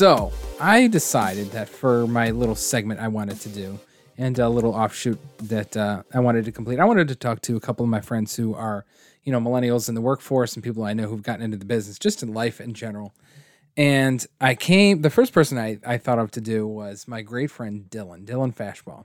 So I decided that for my little segment I wanted to do, and a little offshoot that uh, I wanted to complete, I wanted to talk to a couple of my friends who are, you know, millennials in the workforce and people I know who've gotten into the business, just in life in general. And I came, the first person I, I thought of to do was my great friend Dylan, Dylan Fashball.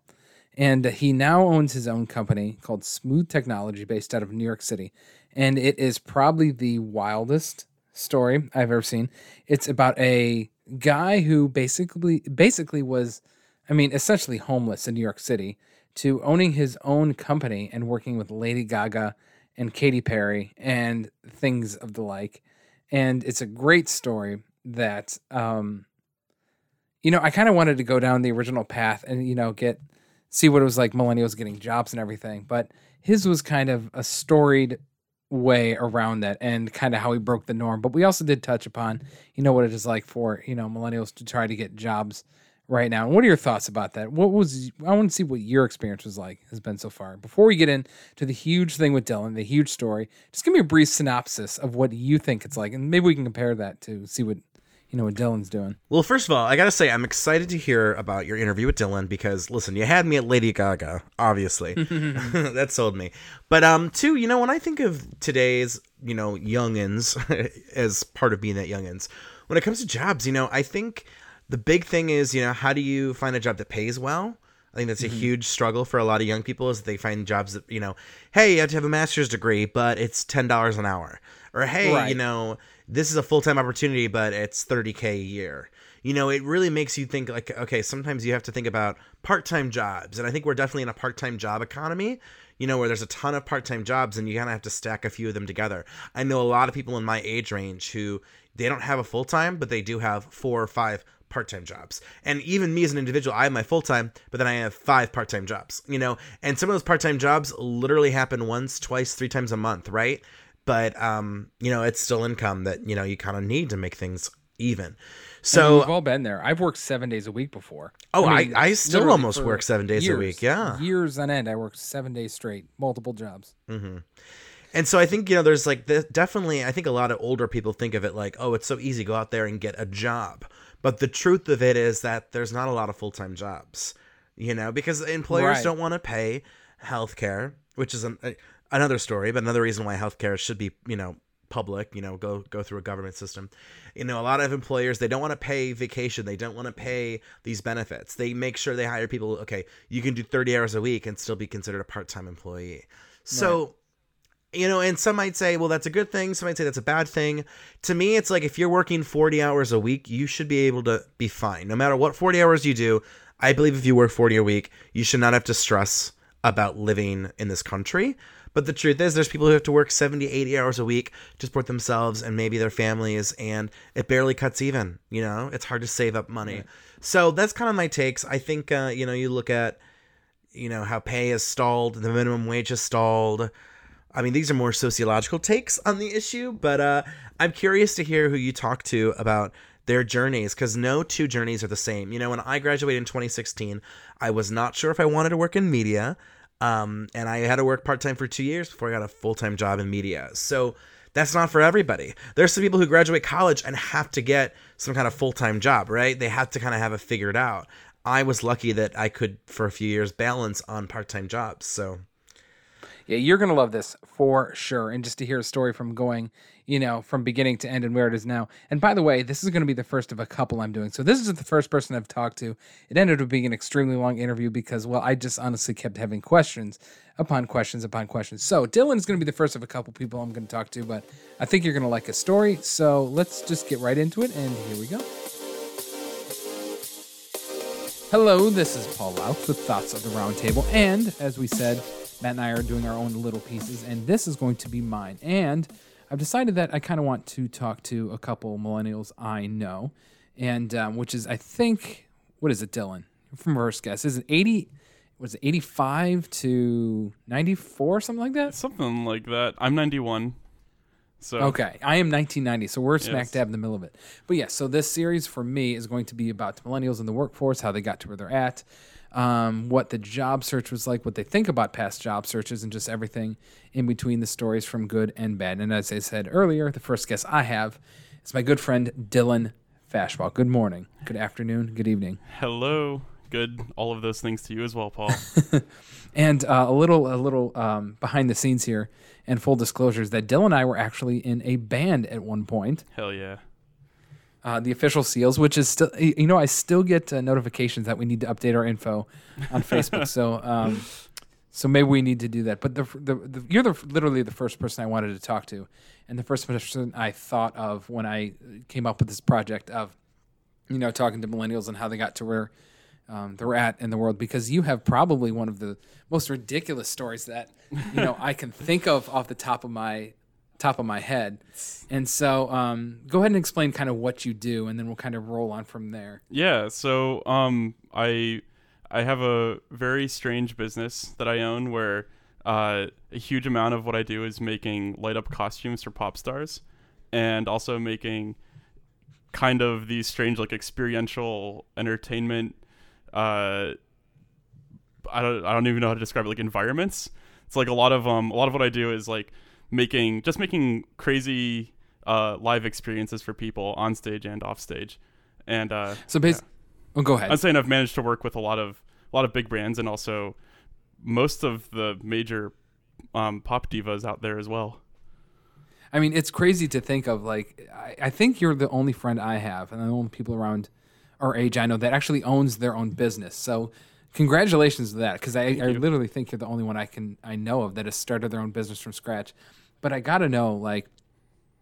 And he now owns his own company called Smooth Technology based out of New York City. And it is probably the wildest story I've ever seen. It's about a guy who basically basically was I mean essentially homeless in New York City to owning his own company and working with Lady Gaga and Katy Perry and things of the like. And it's a great story that um you know, I kind of wanted to go down the original path and you know, get see what it was like millennials getting jobs and everything, but his was kind of a storied way around that and kind of how he broke the norm. But we also did touch upon, you know, what it is like for, you know, millennials to try to get jobs right now. And what are your thoughts about that? What was I want to see what your experience was like has been so far. Before we get into the huge thing with Dylan, the huge story, just give me a brief synopsis of what you think it's like and maybe we can compare that to see what you know what Dylan's doing. Well, first of all, I gotta say I'm excited to hear about your interview with Dylan because listen, you had me at Lady Gaga, obviously. that sold me. But um, two, you know, when I think of today's, you know, youngins as part of being that youngins, when it comes to jobs, you know, I think the big thing is, you know, how do you find a job that pays well? I think that's a mm-hmm. huge struggle for a lot of young people is they find jobs that, you know, hey, you have to have a master's degree, but it's ten dollars an hour. Or hey, right. you know, this is a full-time opportunity but it's 30k a year. You know it really makes you think like okay sometimes you have to think about part-time jobs and i think we're definitely in a part-time job economy you know where there's a ton of part-time jobs and you kind of have to stack a few of them together. I know a lot of people in my age range who they don't have a full-time but they do have four or five part-time jobs. And even me as an individual i have my full-time but then i have five part-time jobs you know? And some of those part-time jobs literally happen once twice three times a month right but um, you know, it's still income that you know you kind of need to make things even. So and we've all been there. I've worked seven days a week before. Oh, I, mean, I, I still almost work seven days years, a week. Yeah, years on end. I worked seven days straight, multiple jobs. Mm-hmm. And so I think you know, there's like the, definitely. I think a lot of older people think of it like, oh, it's so easy, go out there and get a job. But the truth of it is that there's not a lot of full time jobs. You know, because employers right. don't want to pay health care, which is an, another story, but another reason why healthcare should be, you know, public, you know, go go through a government system. You know, a lot of employers they don't want to pay vacation, they don't want to pay these benefits. They make sure they hire people, okay, you can do 30 hours a week and still be considered a part-time employee. So, right. you know, and some might say, well, that's a good thing, some might say that's a bad thing. To me, it's like if you're working 40 hours a week, you should be able to be fine. No matter what 40 hours you do, I believe if you work 40 a week, you should not have to stress about living in this country but the truth is, there's people who have to work 70, 80 hours a week to support themselves and maybe their families, and it barely cuts even. You know, it's hard to save up money. Right. So that's kind of my takes. I think, uh, you know, you look at, you know, how pay is stalled, the minimum wage is stalled. I mean, these are more sociological takes on the issue, but uh, I'm curious to hear who you talk to about their journeys because no two journeys are the same. You know, when I graduated in 2016, I was not sure if I wanted to work in media. Um, and I had to work part time for two years before I got a full time job in media. So that's not for everybody. There's some people who graduate college and have to get some kind of full time job, right? They have to kind of have it figured out. I was lucky that I could, for a few years, balance on part time jobs. So yeah, you're gonna love this for sure. And just to hear a story from going, you know, from beginning to end and where it is now. And by the way, this is gonna be the first of a couple I'm doing. So this is the first person I've talked to. It ended up being an extremely long interview because, well, I just honestly kept having questions upon questions upon questions. So Dylan is gonna be the first of a couple people I'm gonna talk to, but I think you're gonna like his story. So let's just get right into it, and here we go. Hello, this is Paul Louth with Thoughts of the Roundtable, and as we said, Matt and I are doing our own little pieces, and this is going to be mine. And I've decided that I kind of want to talk to a couple millennials I know, and um, which is I think what is it, Dylan? From first guess, is it eighty? Was it eighty five to ninety four, something like that? Something like that. I'm ninety one. So okay, I am 1990, so we're smack yes. dab in the middle of it. But yeah, so this series for me is going to be about millennials in the workforce, how they got to where they're at, um, what the job search was like, what they think about past job searches, and just everything in between the stories from good and bad. And as I said earlier, the first guest I have is my good friend Dylan Fashball. Good morning, good afternoon, good evening, Hello. Good. All of those things to you as well, Paul. and uh, a little a little um, behind the scenes here. And full disclosures that Dylan and I were actually in a band at one point. Hell yeah. Uh, the official seals, which is still, you know, I still get uh, notifications that we need to update our info on Facebook. so, um, so maybe we need to do that. But the, the, the you're the literally the first person I wanted to talk to, and the first person I thought of when I came up with this project of, you know, talking to millennials and how they got to where um, they're at in the world because you have probably one of the most ridiculous stories that you know I can think of off the top of my top of my head. And so, um, go ahead and explain kind of what you do, and then we'll kind of roll on from there. Yeah, so um I I have a very strange business that I own where uh, a huge amount of what I do is making light up costumes for pop stars and also making kind of these strange like experiential entertainment uh I don't I don't even know how to describe it like environments. It's like a lot of um a lot of what I do is like making just making crazy uh live experiences for people on stage and off stage. And uh So, basically, oh, go ahead. I'm saying I've managed to work with a lot of a lot of big brands and also most of the major um, pop divas out there as well. I mean, it's crazy to think of. Like, I, I think you're the only friend I have, and the only people around our age I know that actually owns their own business. So, congratulations to that, because I, I literally think you're the only one I can I know of that has started their own business from scratch. But I got to know, like,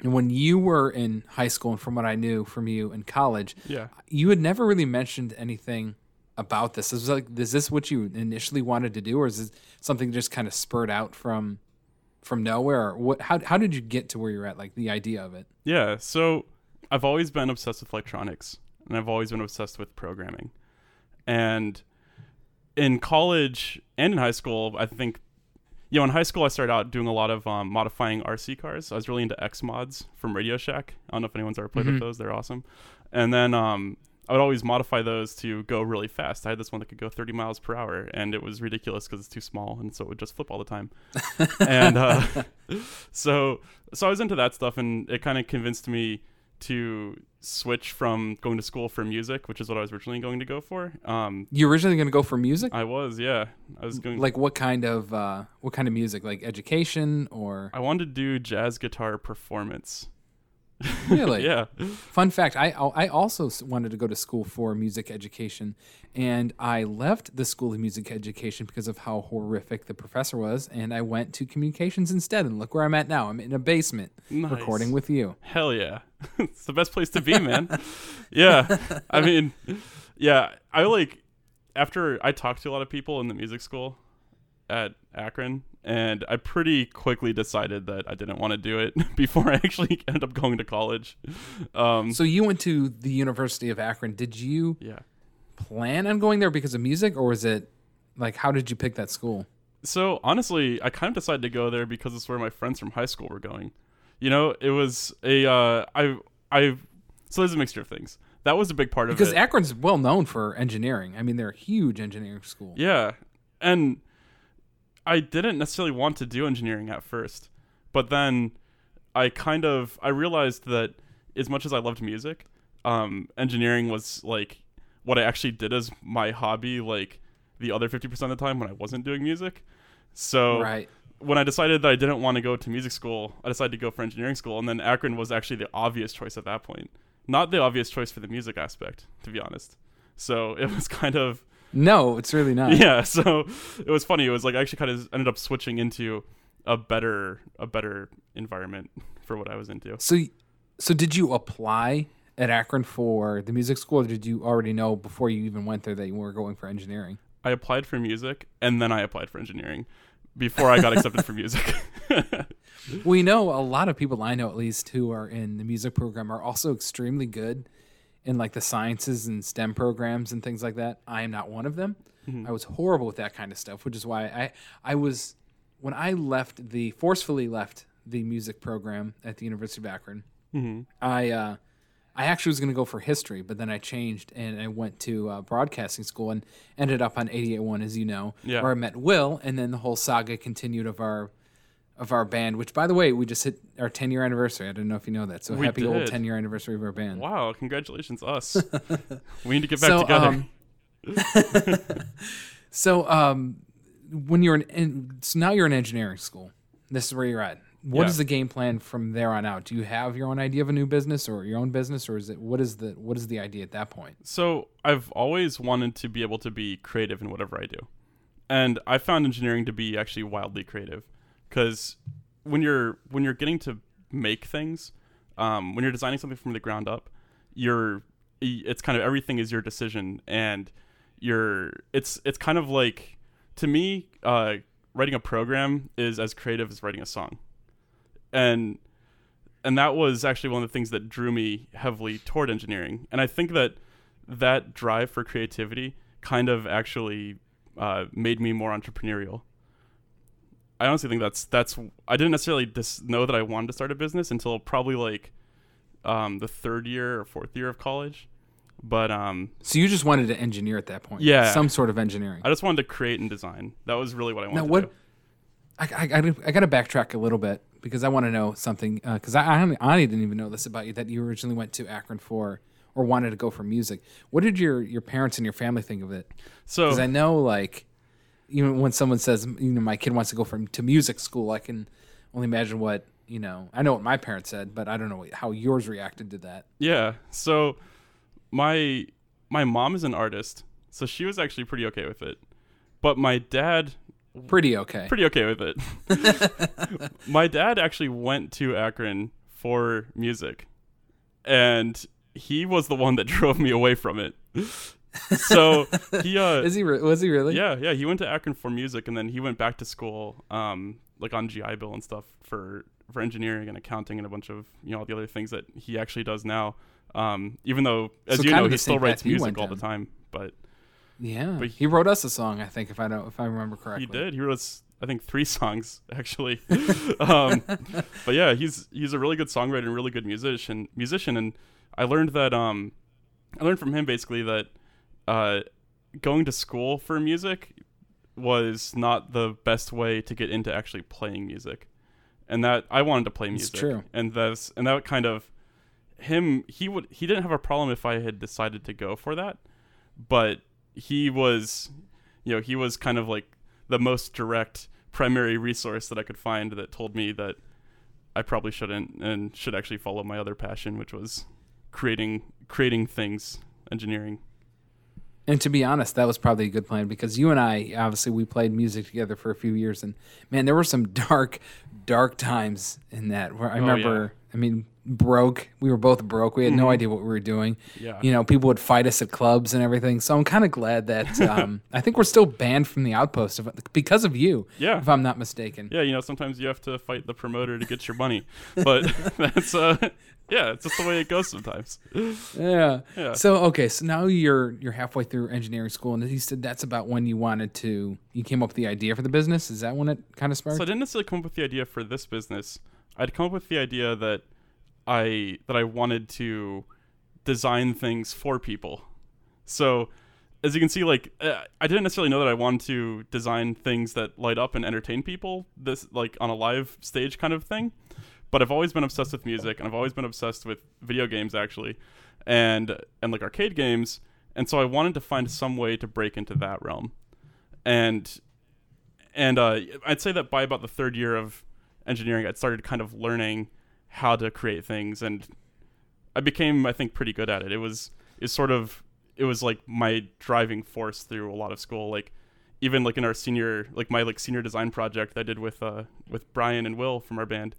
when you were in high school, and from what I knew from you in college, Yeah. you had never really mentioned anything about this. Is like, is this what you initially wanted to do, or is this something just kind of spurred out from from nowhere? Or what? How how did you get to where you're at? Like the idea of it. Yeah, so I've always been obsessed with electronics and I've always been obsessed with programming. And in college and in high school, I think you know, in high school I started out doing a lot of um, modifying RC cars. I was really into X mods from Radio Shack. I don't know if anyone's ever played Mhm. with those. They're awesome. And then um, I would always modify those to go really fast. I had this one that could go 30 miles per hour, and it was ridiculous because it's too small, and so it would just flip all the time. and uh, so, so I was into that stuff, and it kind of convinced me to switch from going to school for music, which is what I was originally going to go for. Um, You originally going to go for music? I was, yeah, I was going. Like what kind of uh, what kind of music? Like education or I wanted to do jazz guitar performance. really? yeah. Fun fact: I I also wanted to go to school for music education, and I left the school of music education because of how horrific the professor was, and I went to communications instead. And look where I'm at now. I'm in a basement Nice. recording with you. Hell yeah. it's the best place to be, man. yeah. I mean, yeah, I like after I talked to a lot of people in the music school at Akron and I pretty quickly decided that I didn't want to do it before I actually ended up going to college. Um So you went to the University of Akron. Did you yeah. plan on going there because of music, or was it like how did you pick that school? So honestly, I kind of decided to go there because it's where my friends from high school were going. You know, it was a uh, I I so there's a mixture of things. That was a big part of Because it. Because Akron's well known for engineering. I mean, they're a huge engineering school. Yeah. And I didn't necessarily want to do engineering at first. But then I kind of I realized that as much as I loved music, um, engineering was like what I actually did as my hobby like the other 50% of the time when I wasn't doing music. So Right. when I decided that I didn't want to go to music school, I decided to go for engineering school, and then Akron was actually the obvious choice at that point. Not the obvious choice for the music aspect, to be honest. So it was kind of No, it's really not. yeah. So it was funny. It was like I actually kind of ended up switching into a better a better environment for what I was into. So, so did you apply at Akron for the music school, or did you already know before you even went there that you were going for engineering? I applied for music, and then I applied for engineering before I got accepted for music. We know a lot of people I know, at least, who are in the music program, are also extremely good in like the sciences and STEM programs and things like that. I am not one of them. I was horrible with that kind of stuff, which is why I I was when I left the forcefully left the music program at the University of Akron. hmm I uh, I actually was going to go for history, but then I changed and I went to uh, broadcasting school and ended up on 88.1, as you know, Yeah. where I met Will, and then the whole saga continued of our of our band. Which, by the way, we just hit our 10 year anniversary. I don't know if you know that. So We happy old 10 year anniversary of our band. Wow, congratulations, us. we need to get back So, together. um, So, um, when you're in, in, so now you're in engineering school. This is where you're at. What Yeah. is the game plan from there on out? Do you have your own idea of a new business or your own business, or is it what is the what is the idea at that point? So I've always wanted to be able to be creative in whatever I do, and I found engineering to be actually wildly creative, because when you're when you're getting to make things, um, when you're designing something from the ground up, you're it's kind of everything is your decision, and you're it's it's kind of like to me, uh, writing a program is as creative as writing a song, and and that was actually one of the things that drew me heavily toward engineering. And I think that that drive for creativity kind of actually uh, made me more entrepreneurial. I honestly think that's that's I didn't necessarily dis- know that I wanted to start a business until probably like um, the third year or fourth year of college. But um, So you just wanted to engineer at that point, Yeah. some sort of engineering. I just wanted to create and design. That was really what I wanted Now, to what? do. I, I, I, I got to backtrack a little bit because I want to know something. Because I, I, I didn't even know this about you that you originally went to Akron for or wanted to go for music. What did your your parents and your family think of it? So Because I know, like, even when someone says, you know, my kid wants to go from to music school, I can only imagine what you know. I know what my parents said, but I don't know how yours reacted to that. Yeah. So my my mom is an artist, so she was actually pretty okay with it. But my dad Pretty okay. pretty okay with it. my dad actually went to Akron for music. And he was the one that drove me away from it. So he uh Is he? Re- was he really? yeah, yeah, he went to Akron for music and then he went back to school um like on GI Bill and stuff for for engineering and accounting and a bunch of, you know, all the other things that he actually does now. Um even though as So you know he still writes music all the time, but Yeah. But he wrote us a song, I think, if I don't, if I remember correctly. He did. He wrote us, I think, three songs actually. um, but yeah, he's he's a really good songwriter and really good musician. Musician, and I learned that um, I learned from him basically that uh, going to school for music was not the best way to get into actually playing music, and that I wanted to play It's music. true. And that's and that kind of him. He would he didn't have a problem if I had decided to go for that, but he was you know, he was kind of like the most direct primary resource that I could find that told me that I probably shouldn't and should actually follow my other passion, which was creating creating things, engineering. And to be honest, that was probably a good plan because you and I, obviously, we played music together for a few years, and man, there were some dark, dark times in that. Where I Oh, yeah. remember, I mean, broke. We were both broke. We had no idea what we were doing. Mm-hmm. Yeah. You know, people would fight us at clubs and everything. So I'm kind of glad that um, I think we're still banned from the outpost of, because of you. Yeah. If I'm not mistaken. Yeah, you know, sometimes you have to fight the promoter to get your money. But that's uh yeah, it's just the way it goes sometimes. Yeah. Yeah. So okay, so now you're you're halfway through engineering school, and you said that's about when you wanted to. You came up with the idea for the business. Is that when it kind of sparked? So I didn't necessarily come up with the idea for this business. I'd come up with the idea that I that I wanted to design things for people. So as you can see, like uh, I didn't necessarily know that I wanted to design things that light up and entertain people. This like on a live stage kind of thing. But I've always been obsessed with music, and I've always been obsessed with video games actually, and and like arcade games. And so I wanted to find some way to break into that realm. And and uh, I'd say that by about the third year of engineering, I'd started kind of learning how to create things, and I became, I think, pretty good at it. It was, is sort of, it was like my driving force through a lot of school. Like, even like in our senior, like my like senior design project that I did with uh with Brian and Will from our band.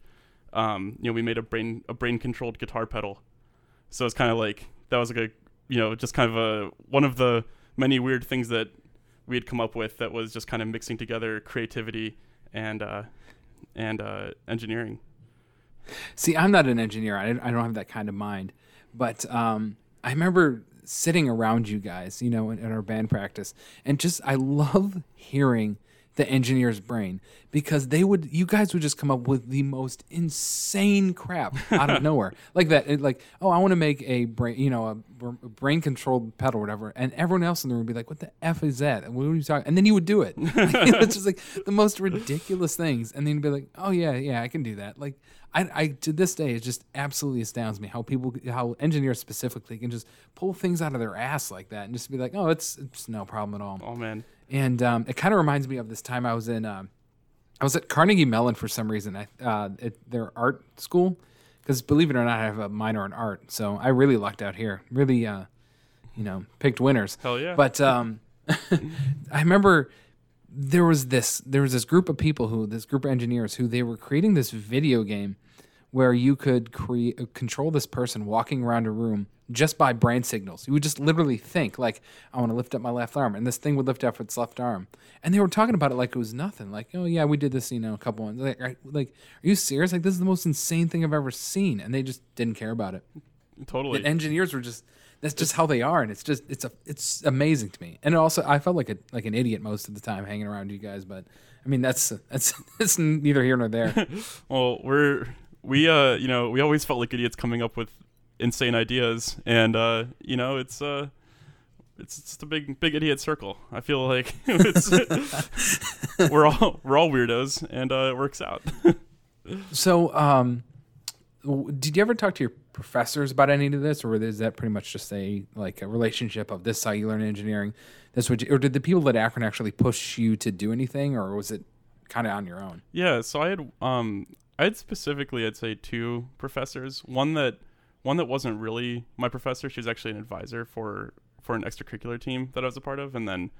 Um, you know, we made a brain a brain controlled guitar pedal. So it's kind of like that was like a you know just kind of a one of the many weird things that we had come up with that was just kind of mixing together creativity and uh, and uh, engineering. See, I'm not an engineer. I, I don't have that kind of mind. But um, I remember sitting around you guys, you know, in, in our band practice, and just I love hearing the engineer's brain because they would you guys would just come up with the most insane crap out of nowhere. Like that it, like oh i want to make a brain you know a, brain controlled pedal or whatever and everyone else in the room would be like what the f is that? And what are you talking and then you would do it. Like, it's just like the most ridiculous things. And then you'd be like oh yeah yeah i can do that. Like I, I to this day it just absolutely astounds me how people how engineers specifically can just pull things out of their ass like that and just be like oh it's it's no problem at all Oh man. and um, it kind of reminds me of this time I was in. Um, I was at Carnegie Mellon for some reason. I uh, at their art school because believe it or not, I have a minor in art, so I really lucked out here. Really, uh, you know, picked winners. Hell yeah. But um, I remember there was this there was this group of people who this group of engineers who they were creating this video game where you could create uh, control this person walking around a room just by brain signals. You would just literally think like, I want to lift up my left arm, and this thing would lift up its left arm. And they were talking about it like it was nothing. Like, oh yeah, we did this, you know, a couple ones. Like, are, like, are you serious? Like, this is the most insane thing I've ever seen, and they just didn't care about it. Totally. The engineers were just. That's just how they are, and it's just it's a it's amazing to me. And also, I felt like a like an idiot most of the time hanging around you guys, but I mean that's that's that's neither here nor there. well, we're we uh you know we always felt like idiots coming up with insane ideas, and uh you know it's uh it's it's a big big idiot circle. I feel like it's we're all we're all weirdos, and uh, it works out. so, um, did you ever talk to your professors about any of this, or is that pretty much just a like a relationship of this you learn engineering? This would, you, or did the people at Akron actually push you to do anything, or was it kind of on your own? Yeah, so I had um I had specifically I'd say two professors. One that one that wasn't really my professor. She was actually an advisor for for an extracurricular team that I was a part of, and then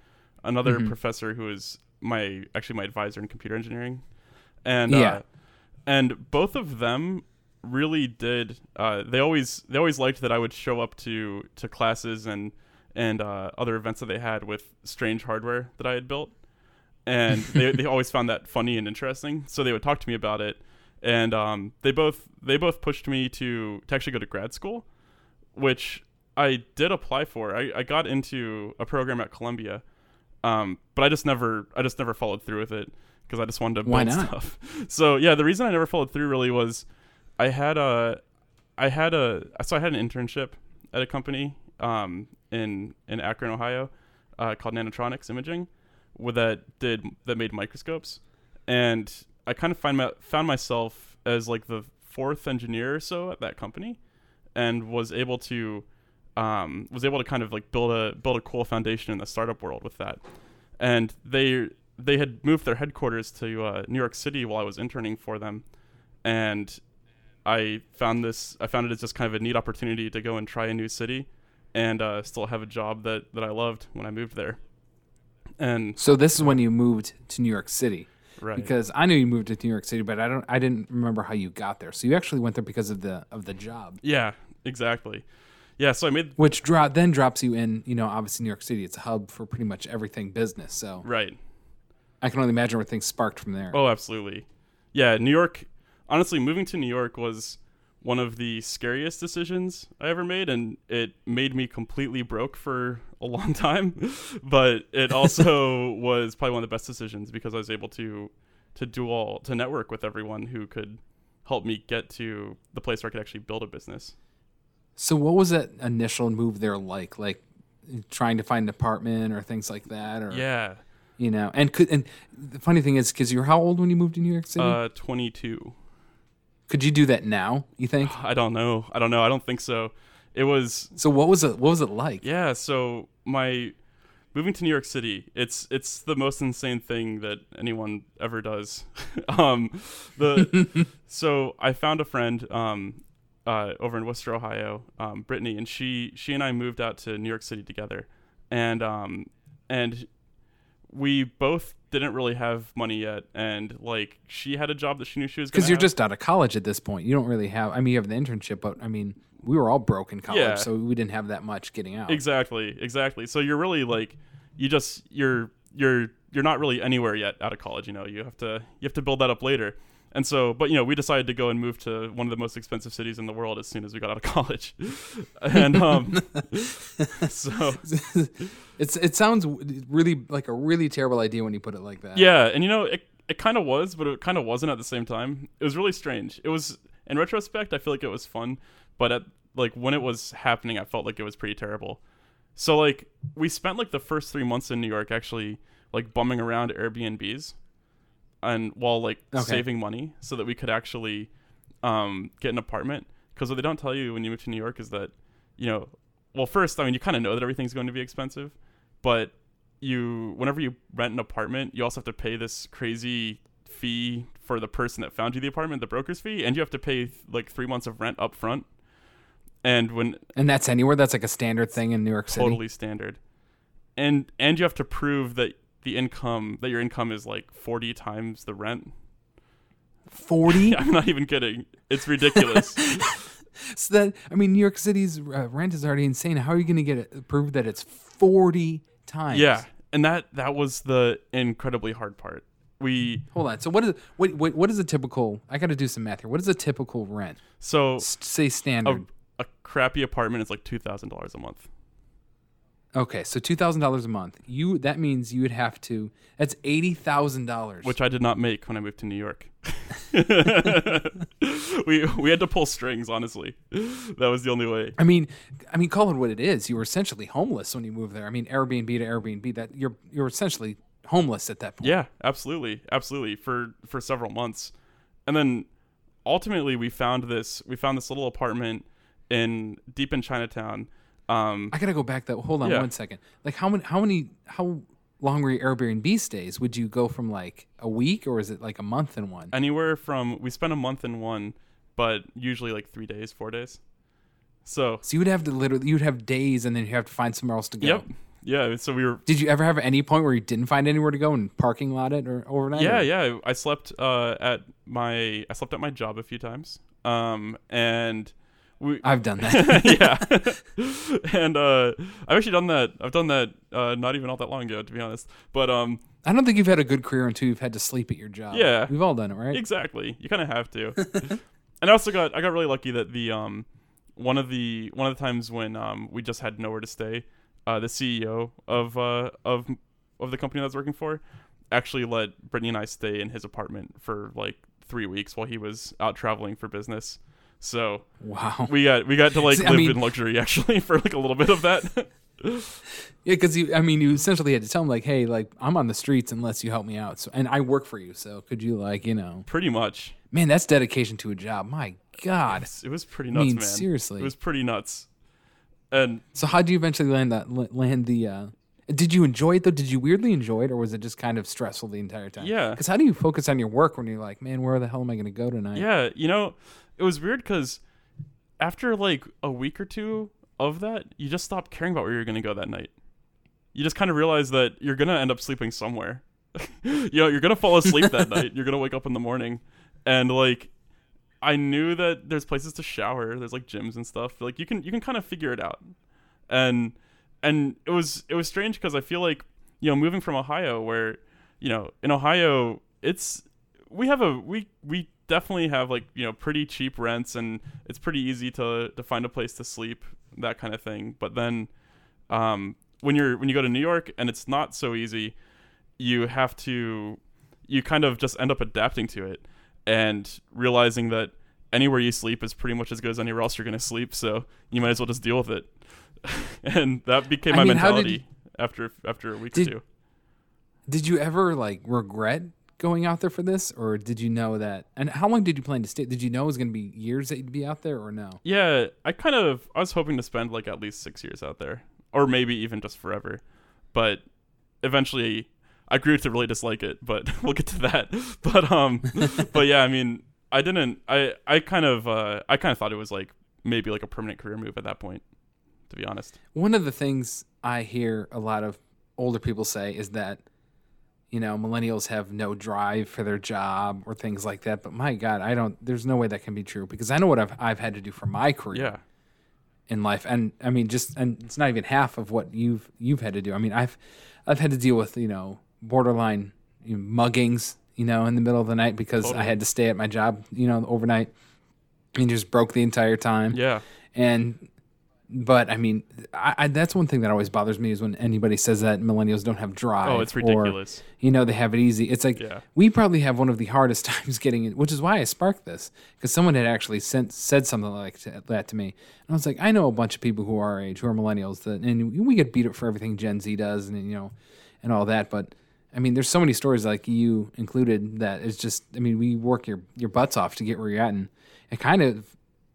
another Mhm. professor who was my actually my advisor in computer engineering, and Yeah. uh, and both of them really did. Uh, they always they always liked that I would show up to to classes and and uh, other events that they had with strange hardware that I had built, and they they always found that funny and interesting. So they would talk to me about it, and um, they both they both pushed me to to actually go to grad school, which I did apply for. I, I got into a program at Columbia, um, but I just never I just never followed through with it because I just wanted to build not? stuff. So yeah, the reason I never followed through really was I had a I had a so I had an internship at a company um, in in Akron, Ohio, uh, called Nanotronics Imaging, with that did that made microscopes, and I kind of find my, found myself as like the fourth engineer or so at that company, and was able to um, was able to kind of like build a build a cool foundation in the startup world with that, and they they had moved their headquarters to uh, New York City while I was interning for them, and I found this I found it as just kind of a neat opportunity to go and try a new city, and uh, still have a job that that I loved when I moved there, and So this is when you moved to New York City. right Because I knew you moved to New York City, but I don't. I didn't remember how you got there. So you actually went there because of the of the job, yeah exactly, yeah. So I made which drop then drops you in. You know, obviously New York City. It's a hub for pretty much everything business. So right I can only imagine where things sparked from there. Oh, absolutely. Yeah, New York. Honestly, moving to New York was one of the scariest decisions I ever made, and it made me completely broke for a long time. but it also was probably one of the best decisions because I was able to to do all to network with everyone who could help me get to the place where I could actually build a business. So what was that initial move there like? Like trying to find an apartment or things like that, or Yeah, you know, and could and the funny thing is, because you're how old when you moved to New York City? uh, 22. Could you do that now? You think? I don't know. I don't know. I don't think so. It was So what was it? What was it like? Yeah, so my moving to New York City, it's it's the most insane thing that anyone ever does. um the so I found a friend um uh, over in Wooster, Ohio, um, Brittany, and she she and I moved out to New York City together, and um and we both didn't really have money yet, and like she had a job that she knew she was Because you're have. just out of college at this point. You don't really have. I mean, you have the internship, but I mean, we were all broke in college, Yeah. so we didn't have that much getting out. Exactly, exactly. So you're really like you just you're you're you're not really anywhere yet out of college, you know. You have to you have to build that up later. And so, but you know, we decided to go and move to one of the most expensive cities in the world as soon as we got out of college. and um, so it's it sounds really like a really terrible idea when you put it like that. yeah, and you know, it it kind of was, but it kind of wasn't at the same time. It was really strange. It was in retrospect, I feel like it was fun, but at like when it was happening, I felt like it was pretty terrible. So like we spent like the first three months in New York actually like bumming around Airbnbs, and while like Okay. saving money so that we could actually um, get an apartment. Because what they don't tell you when you move to New York is that you know, well, first I mean you kind of know that everything's going to be expensive, but you whenever you rent an apartment, you also have to pay this crazy fee for the person that found you the apartment, the broker's fee, and you have to pay like three months of rent up front. And when And that's anywhere. That's like a standard thing in New York City. totally standard and and you have to prove that the income that your income is like 40 times the rent Forty. i'm not even kidding it's ridiculous so that I mean, New York City's uh, rent is already insane. How are you going to get it prove that it's forty times? yeah and that that was the incredibly hard part we Hold on. So what is what what, what is a typical? I got to do some math here. What is a typical rent? so S- say a, standard. a crappy apartment is like $2000 a month okay, so two thousand dollars a month. You that means you would have to. That's eighty thousand dollars. which i did not make when i moved to new york we we had to pull strings honestly that was the only way I mean, I mean, call it what it is. You were essentially homeless when you moved there. I mean, Airbnb to Airbnb. That you're you're essentially homeless at that point. Yeah, absolutely, absolutely for for several months, and then ultimately we found this we found this little apartment in deep in Chinatown. Um, I gotta go back. That hold on Yeah. one second. Like how many how many how long were your Airbnb stays? Would you go from like a week or is it like a month in one? anywhere from we spent a month in one, but usually like three days, four days. So So you would have to literally you'd have days and then you have to find somewhere else to go. yep, yeah. So we were Did you ever have any point where you didn't find anywhere to go and parking lot it or overnight? yeah or- yeah. I slept uh, at my I slept at my job a few times. Um, and we I've done that. yeah. and uh, I've actually done that. I've done that uh, not even all that long ago, to be honest. But um, I don't think you've had a good career until you've had to sleep at your job. Yeah. We've all done it, right? exactly, you kind of have to. and I also got I got really lucky that the um one of the one of the times when um we just had nowhere to stay, uh, the CEO of uh of of the company that I was working for actually let Brittany and I stay in his apartment for like three weeks while he was out traveling for business. So Wow. we got we got to like See, I live mean- in luxury actually for like a little bit of that. Yeah, because you, I mean, you essentially had to tell him like, "Hey, like, I'm on the streets unless you help me out." So, and I work for you, so could you, like, you know, Pretty much. man, that's dedication to a job. My God. It was pretty I nuts, mean, man. seriously. It was pretty nuts. And So, how did you eventually land that land the? uh Did you enjoy it though? Did you weirdly enjoy it, or was it just kind of stressful the entire time? Yeah. Because how do you focus on your work when you're like, man, where the hell am I going to go tonight? yeah, you know, it was weird because after like a week or two of that, you just stopped caring about where you're going to go that night. You just kind of realize that you're to end up sleeping somewhere. you know, you're to fall asleep that night. You're to wake up in the morning. And like, I knew that there's places to shower. There's like gyms and stuff. Like you can you can kind of figure it out. And and it was it was strange because I feel like you know moving from Ohio where you know in Ohio it's we have a we we definitely have like you know pretty cheap rents and it's pretty easy to to find a place to sleep that kind of thing. But then um, when you're when you go to New York and it's not so easy, you have to you kind of just end up adapting to it and realizing that anywhere you sleep is pretty much as good as anywhere else you're going to sleep. So you might as well just deal with it. and that became I my mean, how did mentality after after a week Did- or two. Did you ever like regret going out there for this, or did you know that? And how long did you plan to stay? Did you know it was going to be years that you'd be out there, or no? Yeah, I kind of I was hoping to spend like at least six years out there, or maybe even just forever. But eventually, I grew to really dislike it. But we'll get to that. But um, but yeah, I mean, I didn't. I I kind of uh, I kind of thought it was like maybe like a permanent career move at that point. To be honest. One of the things I hear a lot of older people say is that, you know, millennials have no drive for their job or things like that. But my God, I don't. There's no way that can be true because I know what I've I've had to do for my career Yeah. in life, and I mean, just and it's not even half of what you've you've had to do. I mean, I've I've had to deal with you know borderline you know, muggings you know, in the middle of the night because I had to stay at my job, you know, overnight, and just broke the entire time. Yeah. And but I mean, I, I, that's one thing that always bothers me is when anybody says that millennials don't have drive. Oh, it's or, ridiculous. you know, they have it easy. It's like Yeah. we probably have one of the hardest times getting it, which is why I sparked this because someone had actually sent said something like to, that to me, and I was like, I know a bunch of people who are our age who are millennials that, and we get beat up for everything Gen Z does, and you know, and all that, but. I mean, there's so many stories like you included that it's just. I mean, we work your your butts off to get where you're at, and it kind of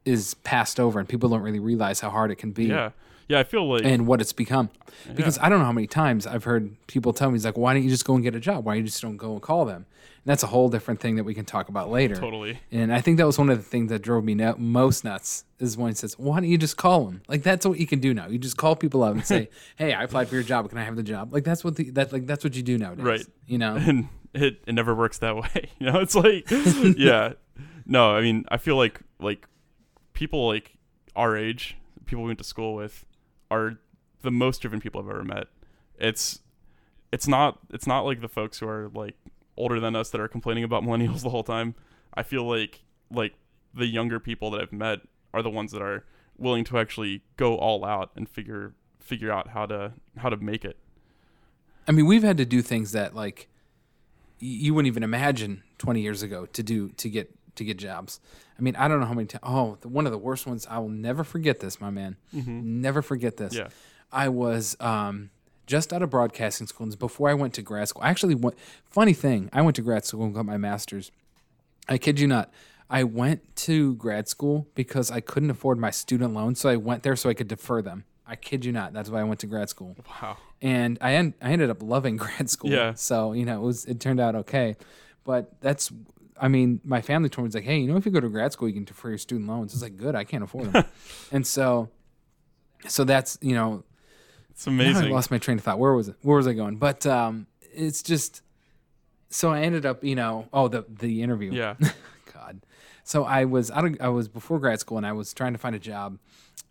is passed over, and people don't really realize how hard it can be Yeah. Yeah. I feel like and what it's become. Because I don't know how many times I've heard people tell me, "It's like, why don't you just go and get a job? Why you just don't go and call them?" And that's a whole different thing that we can talk about later. totally. And I think that was one of the things that drove me nu- most nuts is when he says, "Why don't you just call them?" Like that's what you can do now. You just call people up and say, "Hey, I applied for your job. Can I have the job?" Like that's what the that like that's what you do nowadays. Right. You know. and it, it never works that way. You know, it's like yeah. No, I mean, I feel like like people like our age, people we went to school with, are the most driven people I've ever met. It's it's not it's not like the folks who are like older than us that are complaining about millennials the whole time. I feel like like the younger people that I've met are the ones that are willing to actually go all out and figure figure out how to how to make it. I mean, we've had to do things that like you wouldn't even imagine 20 years ago to do to get to get jobs. I mean, I don't know how many times. Oh, the, one of the worst ones. I will never forget this, my man. Never forget this. Yeah. I was um, just out of broadcasting school. And before I went to grad school, I actually went. Funny thing, I went to grad school and got my master's. I kid you not. I went to grad school because I couldn't afford my student loans, so I went there so I could defer them. I kid you not. That's why I went to grad school Wow. and I en- I ended up loving grad school. Yeah. So you know it was it turned out okay, but that's I mean my family told me it's like hey you know if you go to grad school you can defer your student loans. It's like good I can't afford them, and so so that's you know It's now I amazing. lost my train of thought. Where was it? Where was I going? But um, it's just so I ended up you know oh the the interview Yeah. God. So I was out of, I was before grad school and I was trying to find a job,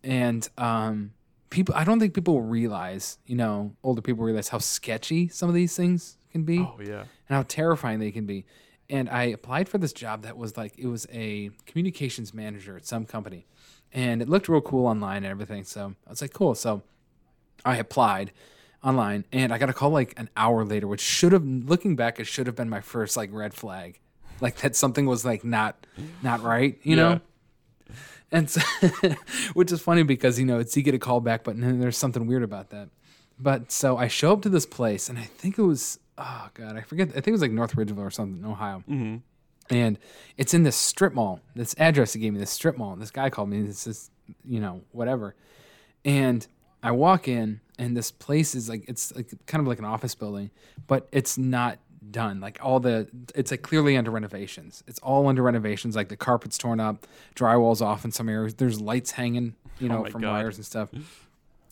and um, people I don't think people realize you know older people realize how sketchy some of these things can be Oh yeah. and how terrifying they can be. And I applied for this job that was like it was a communications manager at some company, and it looked real cool online and everything. So I was like, cool. So I applied online, and I got a call like an hour later, which should have, looking back, it should have been my first like red flag, like that something was like not not right, you know. And so, which is funny because you know it's you get a call back, but then there's something weird about that. But so I show up to this place, and I think it was oh god, I forget. I think it was like North Ridgeville or something, Ohio. Mm-hmm. And it's in this strip mall. This address he gave me, this strip mall. This guy called me. This is you know whatever. And I walk in, and this place is like it's like kind of like an office building, but it's not done. Like all the, it's like clearly under renovations. It's all under renovations. Like the carpet's torn up, drywall's off in some areas. There's lights hanging, you know, my from God. wires and stuff.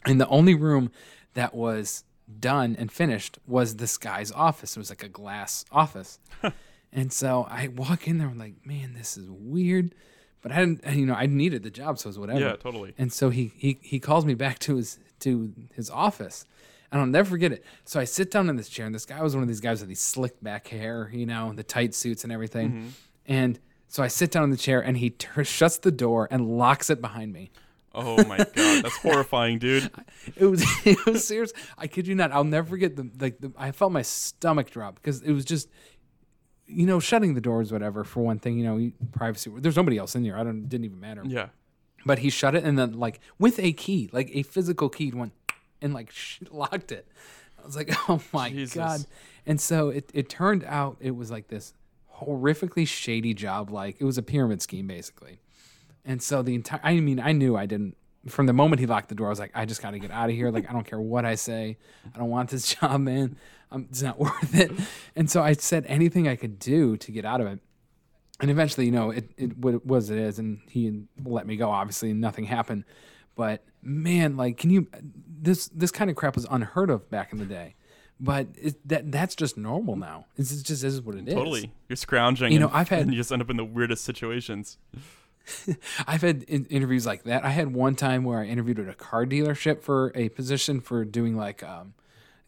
And the only room that was done and finished was this guy's office. It was like a glass office. and so I walk in there, I'm like, man, this is weird. But I didn't, you know, I needed the job, so it was whatever. Yeah, totally. And so he he he calls me back to his to his office. And I'll never forget it. So I sit down in this chair, and this guy was one of these guys with these slick back hair, you know, the tight suits and everything. Mm-hmm. And so I sit down in the chair, and he tur shuts the door and locks it behind me. Oh my god, that's horrifying, dude. It was it was serious. I kid you not. I'll never forget the like. The, I felt my stomach drop because it was just, you know, shutting the doors, whatever. For one thing, you know, privacy. There's nobody else in here. I don't. Didn't even matter. Yeah. But he shut it and then like with a key, like a physical key, went and like locked it. I was like, oh my Jesus. god! And so it it turned out it was like this horrifically shady job. Like it was a pyramid scheme basically. And so the entire, I mean, I knew I didn't. From the moment he locked the door, I was like, I just got to get out of here. Like, I don't care what I say. I don't want this job, man. Um, it's not worth it. And so I said anything I could do to get out of it. And eventually, you know, it, it was it is, and he let me go. Obviously, and nothing happened. But man, like, can you? This this kind of crap was unheard of back in the day. But it, that that's just normal now. It's just this is what it is. Totally. You're scrounging. You know, and- I've had- and you just end up in the weirdest situations. I've had in- interviews like that. I had one time where I interviewed at a car dealership for a position for doing like um,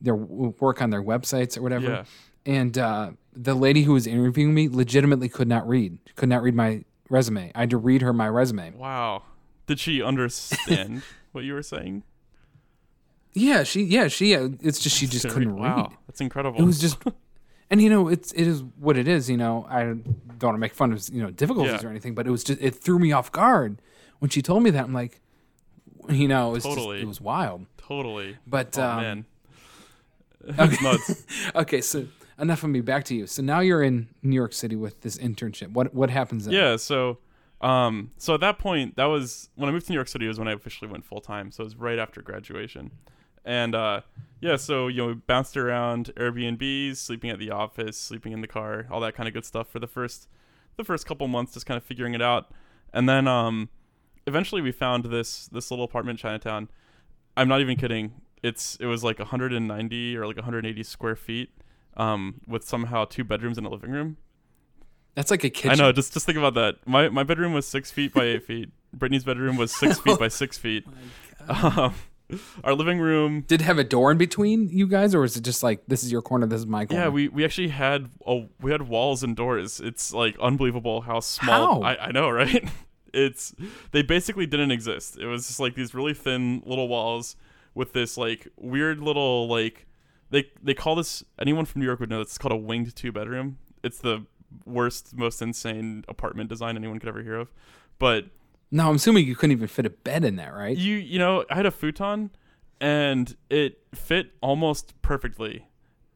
their w- work on their websites or whatever. Yeah. and uh, the lady who was interviewing me legitimately could not read, could not read my resume. I had to read her my resume. Wow. Did she understand what you were saying? Yeah, she, yeah, she. Uh, it's just she just Couldn't read. Wow, that's incredible. It was just, and you know, it's it is what it is. You know, I don't want to make fun of you know difficulties Yeah. or anything, but it was just it threw me off guard when she told me that. I'm like, you know, it was Totally. just, it was wild. totally. But Oh um, nuts. okay, so enough of me. Back to you. So now you're in New York City with this internship. What what happens then? Yeah, so um so at that point that was when I moved to New York City was when I officially went full time. So it was right after graduation. And uh yeah, so you know, we bounced around Airbnbs, sleeping at the office, sleeping in the car, all that kind of good stuff for the first the first couple months just kind of figuring it out. And then um eventually we found this this little apartment in Chinatown. I'm not even kidding. It's it was like 190 or like 180 square feet um with somehow two bedrooms and a living room. That's like a kitchen. I know. Just just think about that. My my bedroom was six feet by eight feet. Brittany's bedroom was six feet by six feet. Um, our living room. Did it have a door in between you guys, or is it just like this is your corner, this is my corner? Yeah, we, we actually had a, we had walls and doors. It's like unbelievable how small. How? I, I know, right? It's they basically didn't exist. It was just like these really thin little walls with this like weird little like they they call this anyone from New York would know it's called a winged two bedroom. It's the worst, most insane apartment design anyone could ever hear of. But No, I'm assuming you couldn't even fit a bed in that, right? you you know i had a futon and it fit almost perfectly.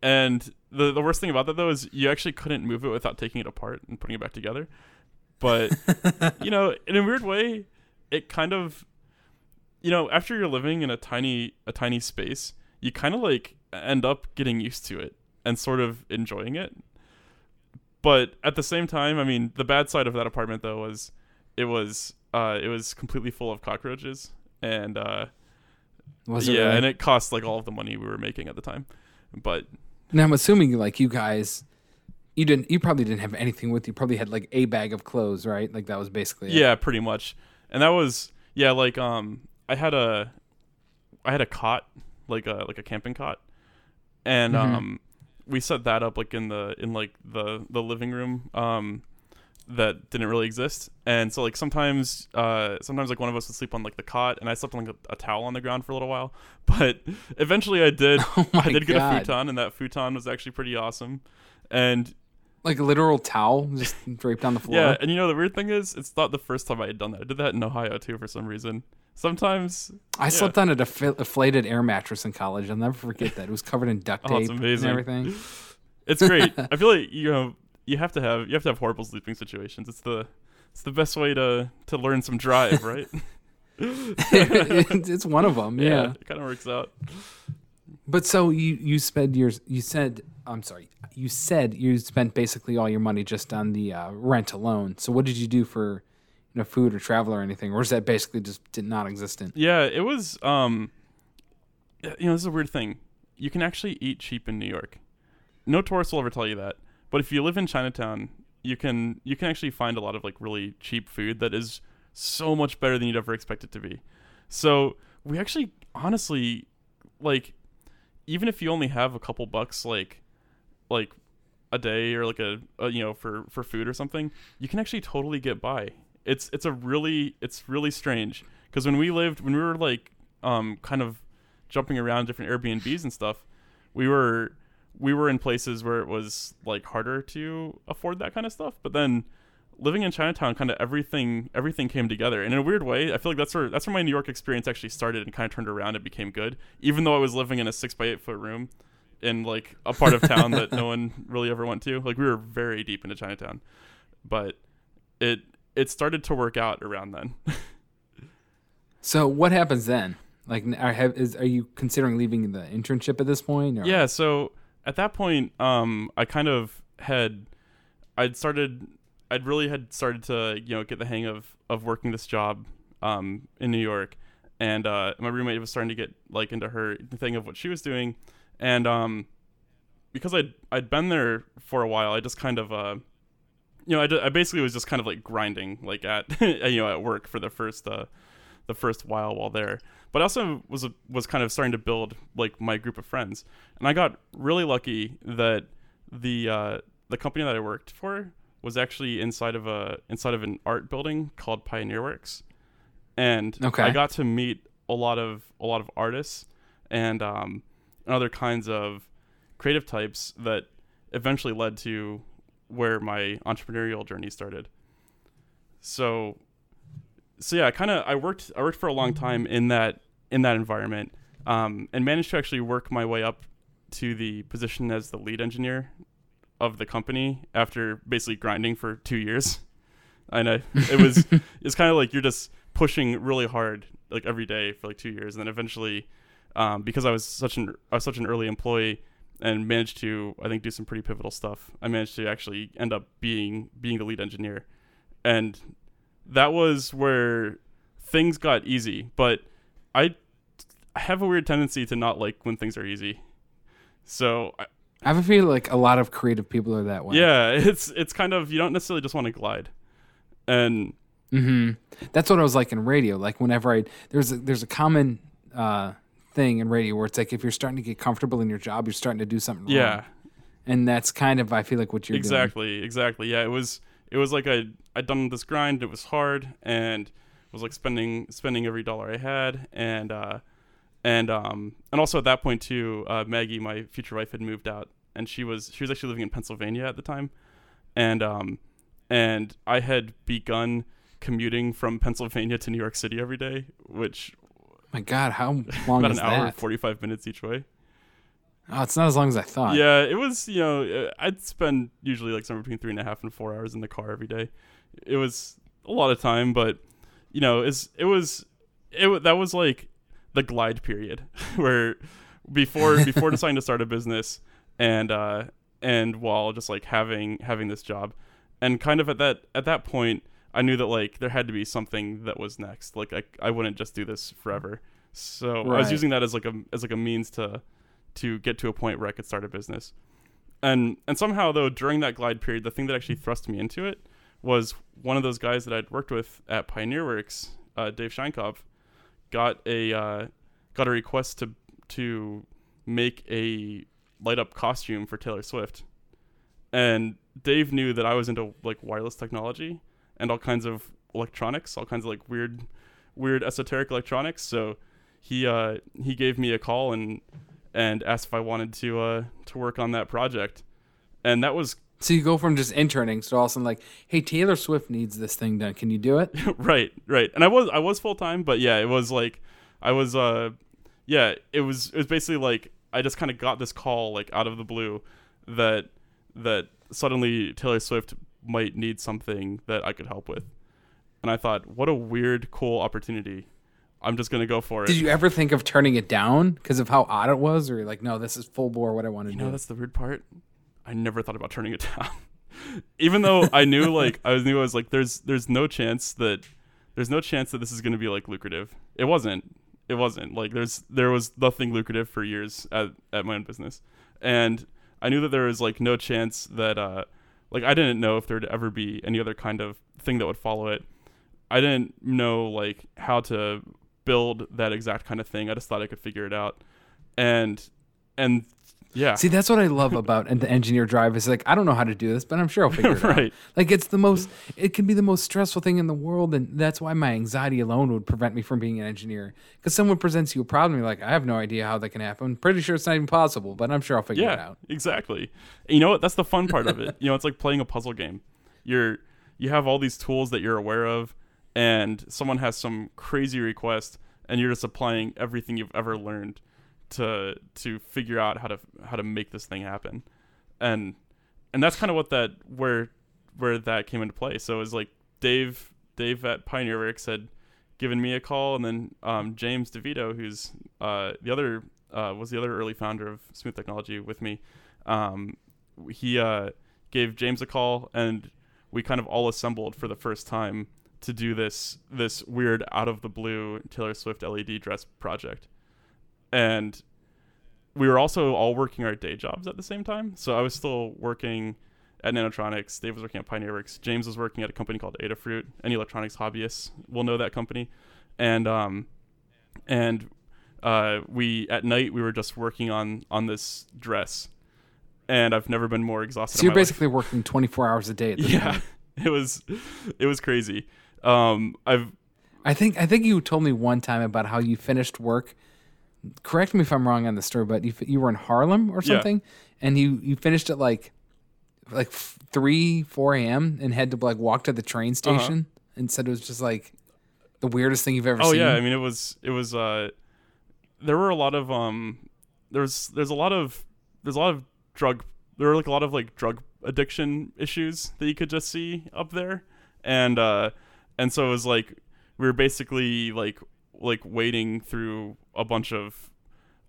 And the the worst thing about that though is you actually couldn't move it without taking it apart and putting it back together. But you know in a weird way it kind of you know after you're living in a tiny a tiny space you kind of like end up getting used to it and sort of enjoying it. But at the same time i mean the bad side of that apartment though was it was uh it was completely full of cockroaches and uh Was it yeah really? and it cost like all of the money we were making at the time but Now I'm assuming like you guys, you didn't, you probably didn't have anything with you. Probably had like a bag of clothes, right? Like that was basically it. yeah pretty much and that was yeah like um i had a i had a cot like a like a camping cot and Mhm. um we set that up like in the in like the the living room um that didn't really exist and so like sometimes uh sometimes like one of us would sleep on like the cot and i slept on like a, a towel on the ground for a little while but eventually i did Oh i did get a futon and that futon was actually pretty awesome and Like a literal towel just draped on the floor. yeah, and you know the weird thing is, it's not the first time I had done that. I did that in Ohio too for some reason. Sometimes, I slept on a defi- inflated air mattress in college. I'll never forget that. It was covered in duct Oh, tape amazing. and everything. it's great. I feel like you know you have to have you have to have horrible sleeping situations. It's the it's the best way to to learn some drive, right? it's it's one of them. yeah. it kind of works out. But so you you spent your You said I'm sorry. You said you spent basically all your money just on the uh, rent alone. So what did you do for you know food or travel or anything, or is that basically just did not existent? Yeah, it was. Um, you know, this is a weird thing. You can actually eat cheap in New York. No tourist will ever tell you that. But if you live in Chinatown, you can you can actually find a lot of like really cheap food that is so much better than you'd ever expect it to be. So we actually, honestly, like, even if you only have a couple bucks, like, like a day or like a, a you know for for food or something, you can actually totally get by. It's it's a really it's really strange because when we lived when we were like um kind of jumping around different Airbnbs and stuff, we were we were in places where it was like harder to afford that kind of stuff. But then living in Chinatown, kind of everything everything came together. And in a weird way, I feel like that's where that's where my New York experience actually started and kind of turned around and became good. Even though I was living in a six by eight foot room in like a part of town that no one really ever went to. Like we were very deep into Chinatown, but it it started to work out around then. So what happens then? Like, are, have, is, are you considering leaving the internship at this point? Or? Yeah, so at that point, um, I kind of had, I'd started, I'd really had started to, you know, get the hang of of working this job, um, in New York, and uh, my roommate was starting to get like into her thing of what she was doing, and um, because I'd I'd been there for a while, I just kind of, uh, you know, I, d- I basically was just kind of like grinding, like at, you know, at work for the first, uh, the first while while there but I also was was kind of starting to build like my group of friends, and I got really lucky that the uh, the company that I worked for was actually inside of a inside of an art building called Pioneer Works, and Okay. I got to meet a lot of a lot of artists and um, and other kinds of creative types that eventually led to where my entrepreneurial journey started. So, so yeah, kind of I worked I worked for a long time in that in that environment, um, and managed to actually work my way up to the position as the lead engineer of the company after basically grinding for two years. And I, it was it's kind of like you're just pushing really hard like every day for like two years, and then eventually, um, because I was such an I was such an early employee and managed to I think do some pretty pivotal stuff. I managed to actually end up being being the lead engineer, and that was where things got easy. But I I have a weird tendency to not like when things are easy. So I- I have a feel like a lot of creative people are that way. yeah, it's it's kind of you don't necessarily just want to glide, and hmm That's what I was like in radio. Like whenever I there's a, there's a common uh, thing in radio where it's like if you're starting to get comfortable in your job, you're starting to do something wrong. yeah, and that's kind of I feel like what you're doing. exactly, exactly. Yeah, it was it was like I I'd done this grind. It was hard and was like spending spending every dollar I had, and uh, and um and also at that point too, uh, Maggie, my future wife, had moved out, and she was she was actually living in Pennsylvania at the time, and um and I had begun commuting from Pennsylvania to New York City every day, which My God, how long about an hour that? forty five minutes each way. Oh, it's not as long as I thought. Yeah, it was. You know, uh, I'd spend usually like somewhere between three and a half and four hours in the car every day. It was a lot of time, but you know, it's it was it that was like the glide period where before before deciding to start a business and uh and while just like having having this job and kind of at that at that point I knew that like there had to be something that was next. Like I I wouldn't just do this forever. So I was using that as like a as like a means to to get to a point where I could start a business. And and somehow though during that glide period, the thing that actually thrust me into it was one of those guys that I'd worked with at Pioneer Works, uh, Dave Scheinkopf, got a uh, got a request to to make a light up costume for Taylor Swift. And Dave knew that I was into like wireless technology and all kinds of electronics, all kinds of like weird weird esoteric electronics. So he uh he gave me a call and and asked if I wanted to uh to work on that project. And that was So you go from just interning to all of a sudden like, hey, Taylor Swift needs this thing done. Can you do it? right, right. And I was I was full time, but yeah, it was like I was uh yeah, it was it was basically like I just kind of got this call like out of the blue that that suddenly Taylor Swift might need something that I could help with. And I thought, what a weird cool opportunity. I'm just going to go for it. Did you ever think of turning it down because of how odd it was, or like, no, this is full bore what I want to You do? No, that's the weird part. I never thought about turning it down. Even though I knew like I knew I was like there's there's no chance that there's no chance that this is going to be like lucrative. It wasn't. It wasn't. Like there's there was nothing lucrative for years at at my own business. And I knew that there was like no chance that uh like I didn't know if there'd ever be any other kind of thing that would follow it. I didn't know like how to build that exact kind of thing. I just thought I could figure it out. And and yeah. See, that's what I love about and the engineer drive is like I don't know how to do this, but I'm sure I'll figure it out. Right. Like it's the most, it can be the most stressful thing in the world, and that's why my anxiety alone would prevent me from being an engineer. Because someone presents you a problem, you're like, I have no idea how that can happen. I'm Pretty sure it's not even possible, but I'm sure I'll figure it yeah, out. exactly. And you know what? That's the fun part of it. You know, it's like playing a puzzle game. You're you have all these tools that you're aware of, and someone has some crazy request, and you're just applying everything you've ever learned to to figure out how to how to make this thing happen. And and that's kind of what that where where that came into play. So it was like Dave Dave at Pioneer Works had given me a call, and then um, James DeVito, who's uh, the other uh, was the other early founder of Smooth Technology with me. Um, he uh, gave James a call, and we kind of all assembled for the first time to do this this weird out of the blue Taylor Swift LED dress project, and we were also all working our day jobs at the same time. So I was still working at Nanotronics. Dave was working at Pioneer Works. James was working at a company called Adafruit. Any electronics hobbyists will know that company. And um, and uh, we at night we were just working on on this dress, and I've never been more exhausted. So you're my life. basically working 24 hours a day. Yeah. point. It was it was crazy. Um, I've I think I think you told me one time about how you finished work. Correct me if I'm wrong on the story, but you you were in Harlem or Yeah. something, and you you finished at like like three four a.m. and had to like walk to the train station and said it was just like the weirdest thing you've ever Uh-huh. oh seen. yeah, I mean it was it was uh, there were a lot of um, there's there's a lot of there's a lot of drug there were like a lot of like drug addiction issues that you could just see up there, and uh, and so it was like we were basically like like wading through a bunch of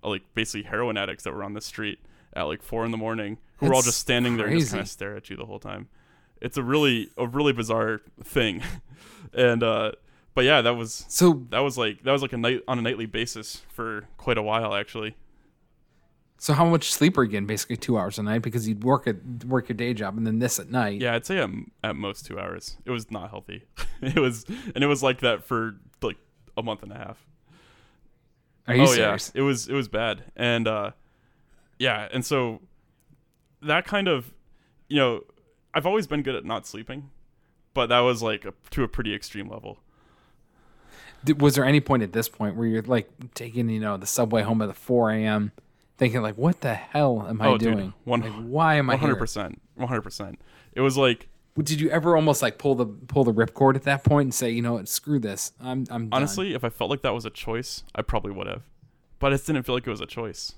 uh, like basically heroin addicts that were on the street at like four in the morning who were all just standing there and just kind of stare at you the whole time. It's a really a really bizarre thing, and uh, but yeah, that was So that was like that was like a night on a nightly basis for quite a while actually. So how much sleep are you getting? Basically two hours a night because you'd work at work your day job and then this at night. Yeah, I'd say at, at most two hours. It was not healthy. it was and it was like that for like a month and a half. Are you oh serious? yeah, it was it was bad, and uh, yeah, and so that kind of, you know, I've always been good at not sleeping, but that was like a, to a pretty extreme level. Was there any point at this point where you're like taking you know the subway home at the 4 a.m. thinking like what the hell am I Oh, dude, doing? one- like, why am I One hundred here? percent, one hundred percent. It was like Did you ever almost like pull the pull the ripcord at that point and say you know what screw this I'm I'm done. honestly, if I felt like that was a choice, I probably would have, but I just didn't feel like it was a choice.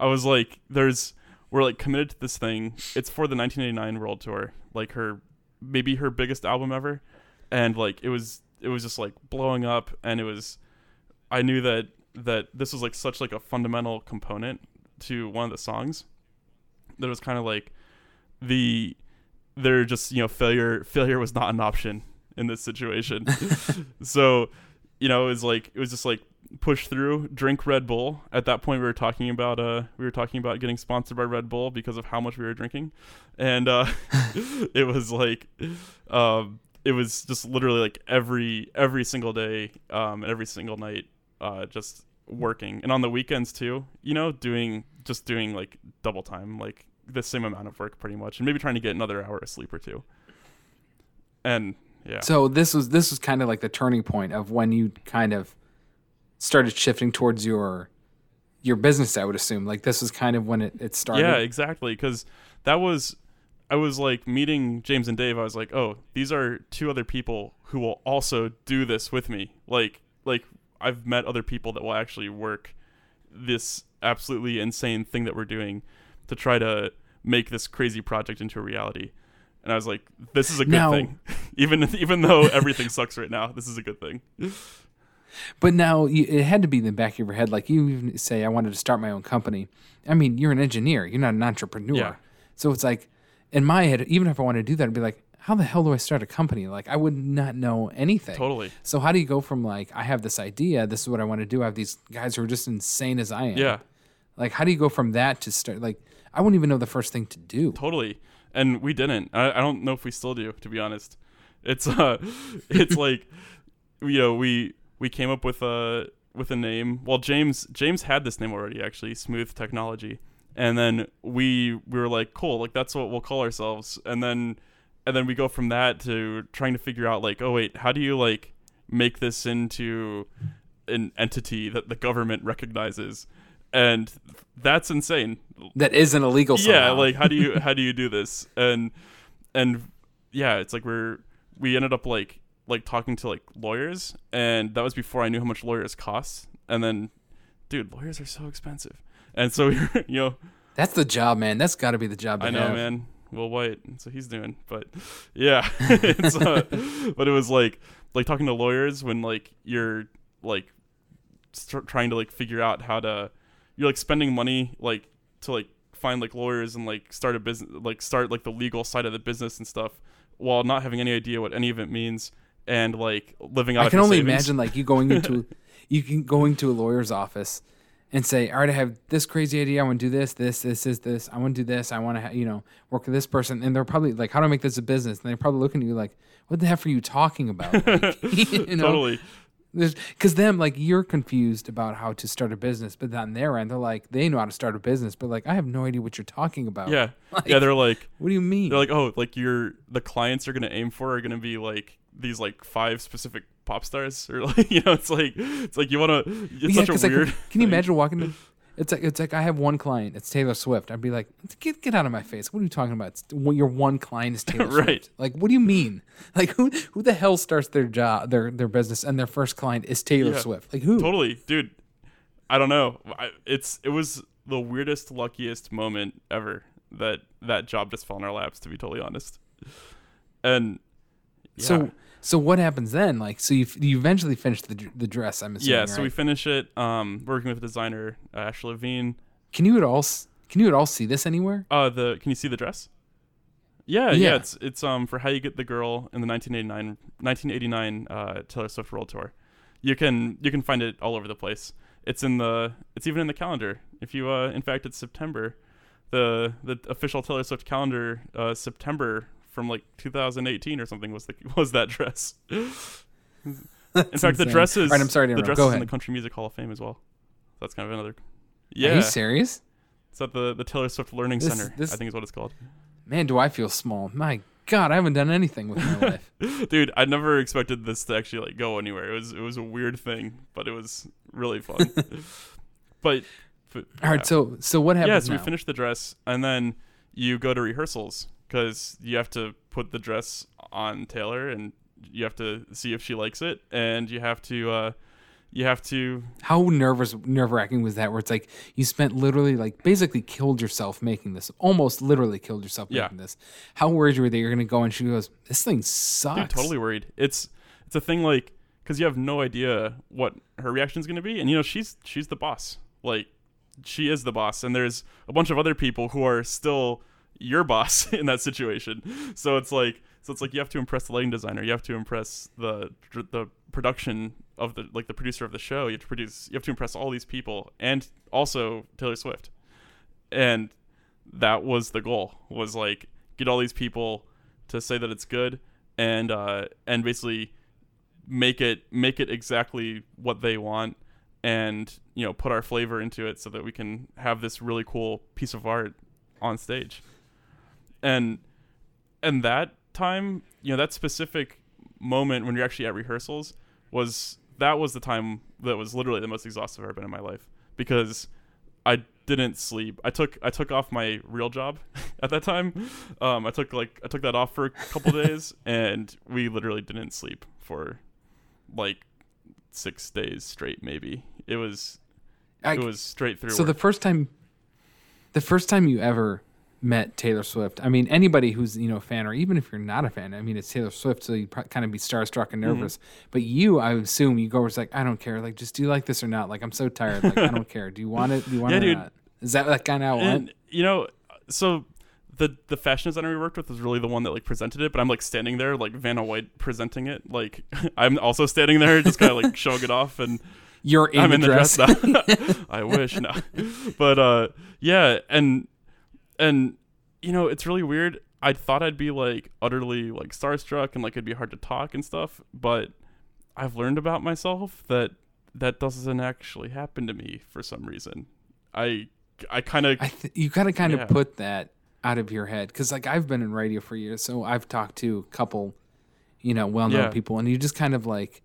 I was like, there's we're like committed to this thing. It's for the 1989 World Tour, like her maybe her biggest album ever, and like it was it was just like blowing up, and it was I knew that that this was like such like a fundamental component to one of the songs that was kind of like the they're just you know failure failure was not an option in this situation. So you know it was like it was just like push through drink red bull. At that point we were talking about uh we were talking about getting sponsored by red bull because of how much we were drinking. And uh it was like um it was just literally like every every single day um and every single night uh just working and on the weekends too you know doing just doing like double time like the same amount of work pretty much and maybe trying to get another hour of sleep or two and yeah So this was this was kind of like the turning point of when you kind of started shifting towards your your business. I would assume like this was kind of when it, it started. Yeah, exactly. Because that was, I was like meeting James and Dave. I was like, oh, these are two other people who will also do this with me. Like, like I've met other people that will actually work this absolutely insane thing that we're doing to try to make this crazy project into a reality. And I was like, this is a good Now- thing. even even though everything sucks right now, this is a good thing. But now it had to be in the back of your head. Like you even say, I wanted to start my own company. I mean, you're an engineer. You're not an entrepreneur. Yeah. So it's like, in my head, even if I wanted to do that, I'd be like, how the hell do I start a company? Like I would not know anything. Totally. So how do you go from like, I have this idea, this is what I want to do. I have these guys who are just insane as I am. Yeah. Like, how do you go from that to start? Like, I wouldn't even know the first thing to do. Totally. And we didn't. I, I don't know if we still do, to be honest. It's uh it's like you know, we we came up with a with a name. Well James James had this name already actually, Smooth Technology. And then we we were like, cool, like that's what we'll call ourselves. And then and then we go from that to trying to figure out like, oh wait, how do you like make this into an entity that the government recognizes? And that's insane That isn't illegal. yeah like how do you how do you do this and and yeah it's like we're we ended up like like talking to like lawyers and that was before i knew how much lawyers cost and then dude lawyers are so expensive and so we were you know that's the job, man. That's got to be the job. I know have. man will white so he's doing. But yeah. It's uh, but it was like like talking to lawyers when like you're like start trying to like figure out how to you're like spending money like to like find like lawyers and like start a business like start like the legal side of the business and stuff while not having any idea what any of it means and like living out I can only savings. imagine like you going into you can going to a lawyer's office and say, "All right, I have this crazy idea. I want to do this, this, this, this, this. I want to do this. I want to, you know, work with this person." And they're probably like, "How do I make this a business?" And they're probably looking at you like, "What the heck are you talking about?" Like, you know, totally Because them, like, you're confused about how to start a business, but then on their end, they're like, they know how to start a business, but like, I have no idea what you're talking about. Yeah, Like, yeah. They're like, What do you mean? they're like, oh, like you're the clients you're gonna aim for are gonna be like these like five specific pop stars, or like you know, it's like it's like you wanna. It's Yeah, such a like, weird. Can you imagine walking to? It's like it's like I have one client. It's Taylor Swift. I'd be like, get get out of my face. What are you talking about? It's, well, your one client is Taylor Right. Swift. Like, what do you mean? Like, who who the hell starts their job, their their business, and their first client is Taylor Yeah. Swift? Like, who? Totally, dude. I don't know. I, it's it was the weirdest, luckiest moment ever that that job just fell in our laps. To be totally honest, and yeah. So so what happens then? Like, so you you eventually finish the the dress. I'm assuming. yeah, so we finish it. Um, working with designer uh, Ashley Levine. can you at all s- can you at all see this anywhere? Uh, the can you see the dress? Yeah, Yeah. yeah, it's it's um for how you get the girl in the 1989 1989 uh, Taylor Swift World Tour. You can you can find it all over the place. It's in the it's even in the calendar. If you uh in fact it's September, the the official Taylor Swift calendar uh September from like 2018 or something was the was that dress. in fact, the insane. dress is All right, I'm sorry to the interrupt. dress Go is in the. Country Music Hall of Fame as well. That's kind of another. Yeah. Are you serious? it's at the the Taylor Swift Learning This- Center. this- I think is what it's called. Man, do I feel small? My God, I haven't done anything with my life. Dude, I never expected this to actually like go anywhere. It was it was a weird thing, but it was really fun. but, but All right, yeah. so so what yeah, happens so now? we finish the dress and then you go to rehearsals because you have to put the dress on Taylor and you have to see if she likes it and you have to uh you have to How nervous, nerve wracking was that? Where it's like you spent literally, like, basically killed yourself making this. Almost literally killed yourself Yeah. making this. How worried were you that you're gonna go and she goes, "This thing sucks." dude, totally worried. It's it's a thing like because you have no idea what her reaction is going to be, and you know she's she's the boss. Like she is the boss, and there's a bunch of other people who are still your boss in that situation. So it's like so it's like you have to impress the lighting designer, you have to impress the the production of the like the producer of the show. You have to produce, you have to impress all these people, and also Taylor Swift. And that was the goal was like get all these people to say that it's good and uh and basically make it make it exactly what they want and you know put our flavor into it so that we can have this really cool piece of art on stage and and that time you know that specific moment when you're actually at rehearsals was that was the time that was literally the most exhaustive I've ever been in my life because I didn't sleep. I took I took off my real job at that time. Um, I took like I took that off for a couple days, and we literally didn't sleep for like six days straight. Maybe it was I- it was straight through. So the first time, the first time you ever met Taylor Swift, I mean, anybody who's you know a fan, or even if you're not a fan, I mean, it's Taylor Swift, so you kind of be starstruck and Mm-hmm. nervous. But you, I assume, you go was like, I don't care, like, just do you like this or not? Like, I'm so tired, like, I don't care. Do you want it? Do you want Yeah, it dude. not? Is that like kind of how it went? and you know so the the fashion designer we worked with was really the one that like presented it but i'm like standing there like vanna white presenting it like i'm also standing there just kind of like showing it off and You're in i'm the in the dress. dress now i wish no but uh yeah and and you know it's really weird i thought i'd be like utterly like starstruck and like it'd be hard to talk and stuff but i've learned about myself that that doesn't actually happen to me for some reason i i kind of th- you gotta kind of Yeah. put that out of your head because like I've been in radio for years, so I've talked to a couple, you know, well-known Yeah. people, and you just kind of like.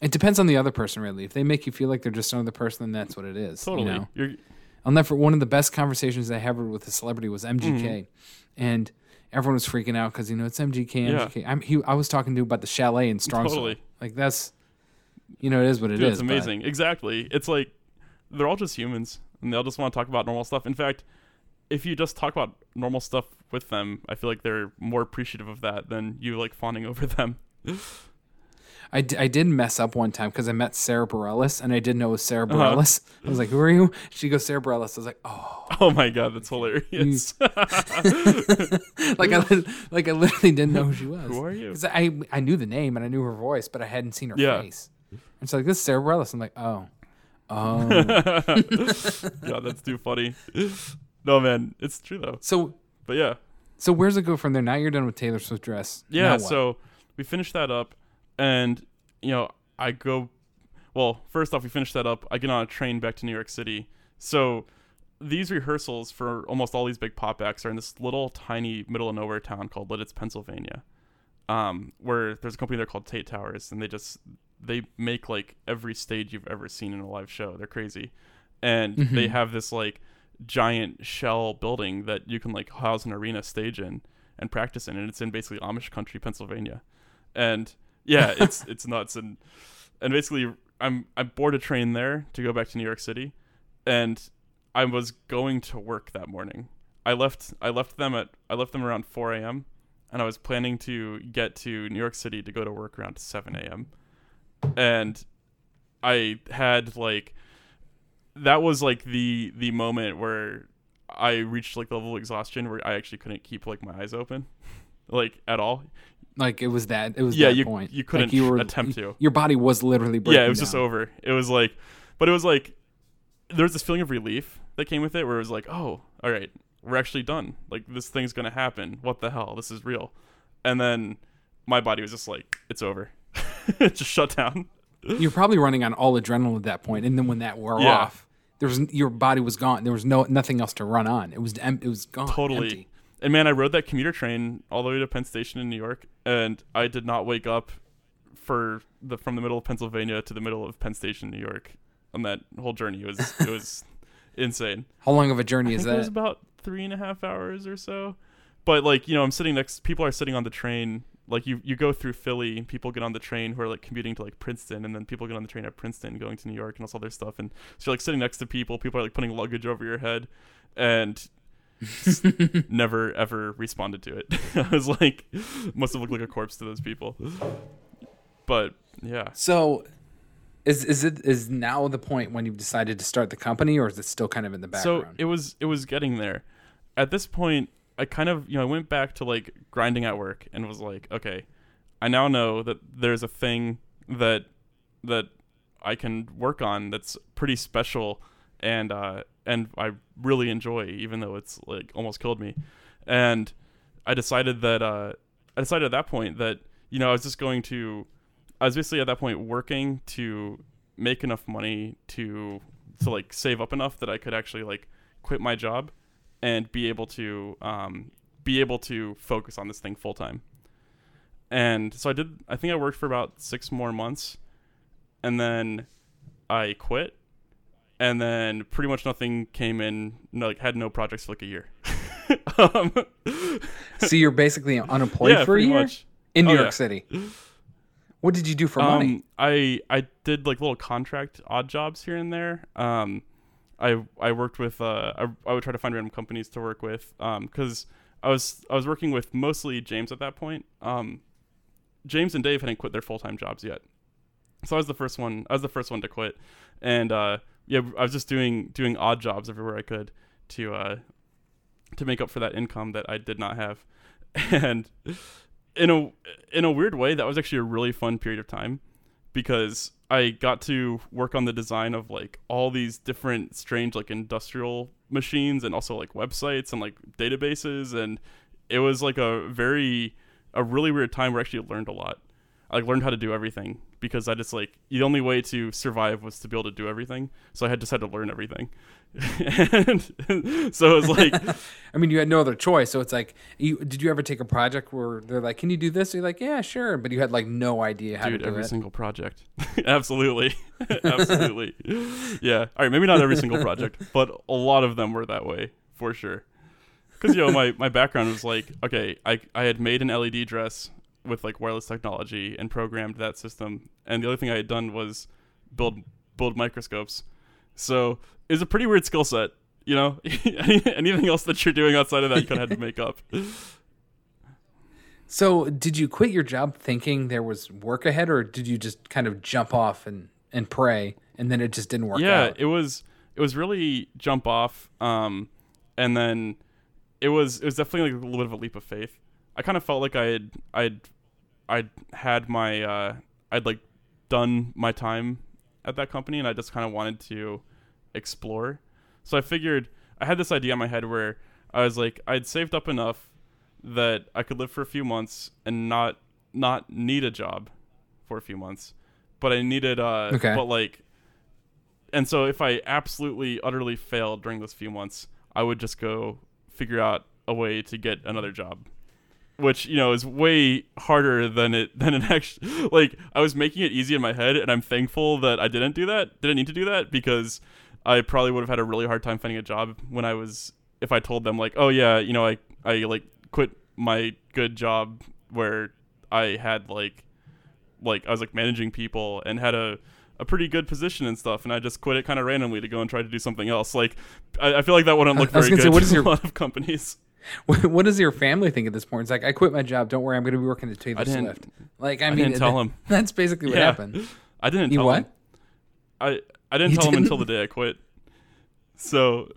It depends on the other person, really. If they make you feel like they're just another person, then that's what it is. you Totally. know? I'll never. One of the best conversations I ever with a celebrity was MGK, Mm-hmm. and everyone was freaking out because you know it's MGK. Yeah. MGK. I'm. He, I was talking to about the chalet in Strongsville. Totally. Like that's, you know, it is what it is. dude, it's but- amazing. Exactly. It's like they're all just humans and they all just want to talk about normal stuff. In fact, if you just talk about normal stuff with them, I feel like they're more appreciative of that than you like fawning over them. I, d- I did mess up one time because I met Sara Bareilles and I didn't know it was Sara Uh-huh. Bareilles. I was like, "Who are you?" She goes, "Sara Bareilles." I was like, "Oh." Oh my god, that's hilarious. like I like I literally didn't know who she was. Who are you? 'Cause I I knew the name and I knew her voice, but I hadn't seen her Yeah. face. And so like this is Sara Bareilles. I'm like, oh, oh. yeah, that's too funny. No man, it's true though. so But yeah. so where's it go from there? Now you're done with Taylor Swift dress. Yeah, so we finished that up and you know, I go well, first off, we finish that up. I get on a train back to New York City. So these rehearsals for almost all these big pop acts are in this little tiny middle of nowhere town called Lititz, Pennsylvania. Um, where there's a company there called Tait Towers, and they just they make like every stage you've ever seen in a live show. They're crazy, and Mhm. they have this like giant shell building that you can like house an arena stage in and practice in, and it's in basically Amish country, Pennsylvania, and yeah, it's it's nuts, and and basically I'm I board a train there to go back to New York City, and I was going to work that morning. I left I left them at I left them around 4 a.m. and I was planning to get to New York City to go to work around 7 a.m. And I had like that was like the the moment where I reached like the level of exhaustion where I actually couldn't keep like my eyes open, like at all. Like it was that. It was Yeah, that you- point. you couldn't like you were, attempt to. Your body was literally breaking yeah, it was just over. It was like, but it was like there was this feeling of relief that came with it, where it was like, oh, all right, we're actually done. Like this thing's gonna happen. What the hell? This is real. And then my body was just like, it's over. it just shut down. You're probably running on all adrenaline at that point, and then when that wore Yeah. off, there was your body was gone. There was no nothing else to run on. It was it was gone. Totally. empty. And man, I rode that commuter train all the way to Penn Station in New York, and I did not wake up for the from the middle of Pennsylvania to the middle of Penn Station, New York, on that whole journey. It was it was insane. How long of a journey I is think it was about three and a half hours or so. But like you know, I'm sitting next. People are sitting on the train. Like you, you go through Philly. People get on the train who are like commuting to like Princeton, and then people get on the train at Princeton going to New York and all this other stuff. And so you're like sitting next to people. People are like putting luggage over your head, and never ever responded to it. I was like, must have looked like a corpse to those people. But yeah, So, is is it is now the point when you've decided to start the company, or is it still kind of in the background? so it was it was getting there at this point i kind of you know i went back to like grinding at work and was like okay i now know that there's a thing that that i can work on that's pretty special and uh and i really enjoy even though it's like almost killed me and i decided that uh i decided at that point that you know i was just going to i was basically at that point working to make enough money to to like save up enough that I could actually like quit my job and be able to um, be able to focus on this thing full time. And so I did. I think I worked for about six more months, and then I quit. And then pretty much nothing came in. No, like had no projects for like a year. um, so you're basically unemployed yeah, for a year much. in New Oh, York yeah. City. What did you do for money? Um, I I did like little contract odd jobs here and there. Um, I I worked with uh I, I would try to find random companies to work with um because I was I was working with mostly James at that point. Um, James and Dave hadn't quit their full time jobs yet, so I was the first one. I was the first one to quit, and uh yeah I was just doing doing odd jobs everywhere I could to uh to make up for that income that I did not have, and in a in a weird way that was actually a really fun period of time because I got to work on the design of like all these different strange like industrial machines and also like websites and like databases and it was like a very a really weird time where I actually learned a lot. I learned how to do everything because I just like the only way to survive was to be able to do everything. So I had just had to learn everything. and so it was like I mean, you had no other choice. So it's like, you, did you ever take a project where they're like, "Can you do this?" You're like, "Yeah, sure," but you had like no idea how dude to do it. Dude, every it. single project absolutely absolutely yeah all right maybe not every single project but a lot of them were that way for sure because you know my, my background was like okay I, I had made an led dress with like wireless technology and programmed that system. And the other thing i had done was build build microscopes. So it was a pretty weird skill set you know? Anything else that you're doing outside of that you kind of had to make up. So, did you quit your job thinking there was work ahead, or did you just kind of jump off and and pray, and then it just didn't work yeah out? it was it was really jump off um and then it was it was definitely like a little bit of a leap of faith i kind of felt like i had i'd i'd had my uh i'd like done my time at that company and i just kind of wanted to explore so i figured i had this idea in my head where i was like i'd saved up enough that i could live for a few months and not not need a job for a few months but I needed uh Okay. but like and so if I absolutely utterly failed during those few months, I would just go figure out a way to get another job. Which, you know, is way harder than it than it actually like I was making it easy in my head and I'm thankful that I didn't do that. Didn't need to do that because I probably would have had a really hard time finding a job when I was if I told them like, "Oh yeah, you know, I I like quit my good job where I had like like I was like managing people and had a a pretty good position and stuff, and I just quit it kind of randomly to go and try to do something else. Like, I, I feel like that wouldn't look very gonna say, good what to your- a lot of companies. What, what does your family think at this point? It's like I quit my job. Don't worry, I'm going to be working at Taylor Swift. Like I, I mean, didn't tell that- him. That's basically what Yeah. happened. I didn't You tell what? him. I I didn't You tell him didn't? until the day I quit. So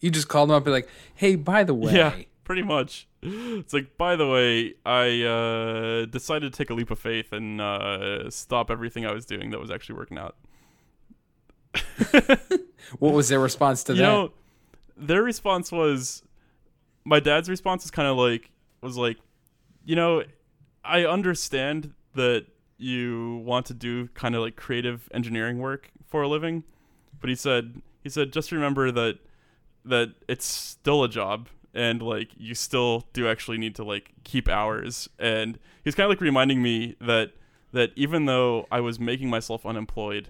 You just called him up and be like, "Hey, by the way, yeah, pretty much. It's like, by the way, I uh, decided to take a leap of faith and uh, stop everything I was doing that was actually working out. what was their response to you that?" know their response was my dad's response is kind of like was like you know i understand that you want to do kind of like creative engineering work for a living but he said he said just remember that that it's still a job and like you still do actually need to like keep hours. And he's kind of like reminding me that that even though i was making myself unemployed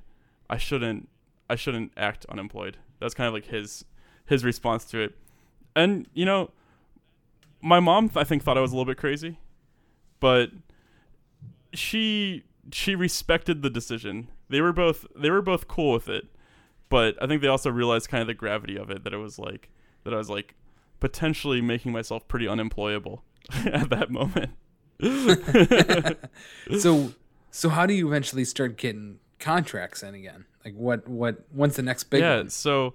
i shouldn't i shouldn't act unemployed. That's kind of like his his response to it. And you know my mom i think thought i was a little bit crazy but she she respected the decision they were both they were both cool with it but i think they also realized kind of the gravity of it that it was like that i was like potentially making myself pretty unemployable at that moment so so how do you eventually start getting contracts in again? Like what what when's the next big yeah one? so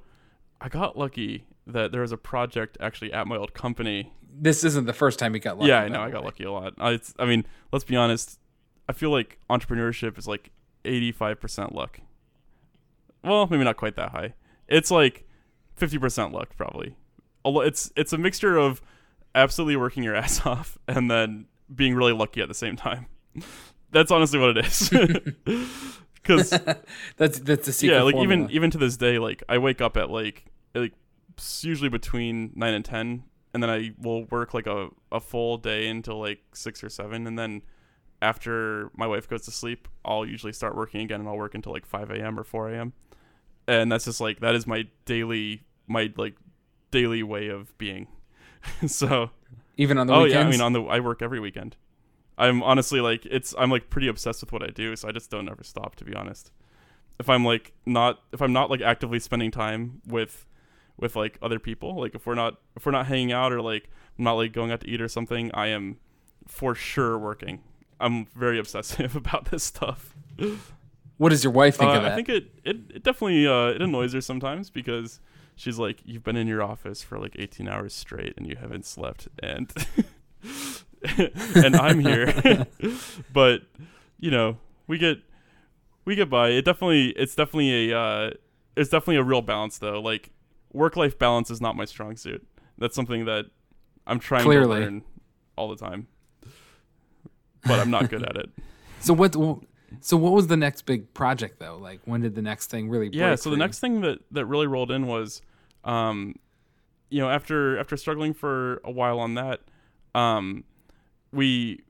i got lucky that there was a project actually at my old company This isn't the first time you got lucky. yeah, I know. I got lucky a lot. I, it's, I mean, let's be honest. I feel like entrepreneurship is like 85% luck. Well, maybe not quite that high. It's like 50% luck, probably. It's it's a mixture of absolutely working your ass off and then being really lucky at the same time. That's honestly what it is. Because That's that's the secret yeah, like formula. even even to this day, like I wake up at like like usually between nine and ten, and then I will work like a a full day until like six or seven, and then after my wife goes to sleep, I'll usually start working again, and I'll work until like five a.m. or four a.m. And that's just like that is my daily my like daily way of being. so even on the oh weekends. yeah, I mean on the I work every weekend. I'm honestly like it's I'm like pretty obsessed with what I do, so I just don't ever stop to be honest. If I'm like not if I'm not like actively spending time with with like other people, like if we're not if we're not hanging out or like I'm not like going out to eat or something, I am for sure working. I'm very obsessive about this stuff. what does your wife think Uh, of that? I think it, it, it definitely uh, it annoys her sometimes because she's like, you've been in your office for like 18 hours straight and you haven't slept, and and I'm here, but you know we get we get by. It definitely it's definitely a uh, it's definitely a real balance though. Like work life balance is not my strong suit. That's something that I'm trying Clearly. to learn all the time, but I'm not good at it. so what so what was the next big project though? Like when did the next thing really yeah so the you? next thing that that really rolled in was um you know after after struggling for a while on that um we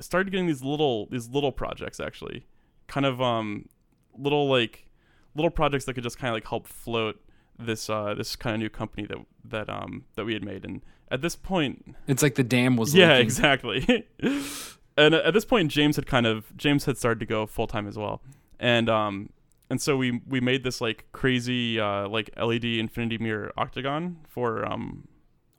started getting these little these little projects actually kind of um little like little projects that could just kind of like help float this uh this kind of new company that that um that we had made and at this point It's like the dam was yeah leaking. exactly and at this point james had kind of james had started to go full time as well and um and so we we made this like crazy uh like led infinity mirror octagon for um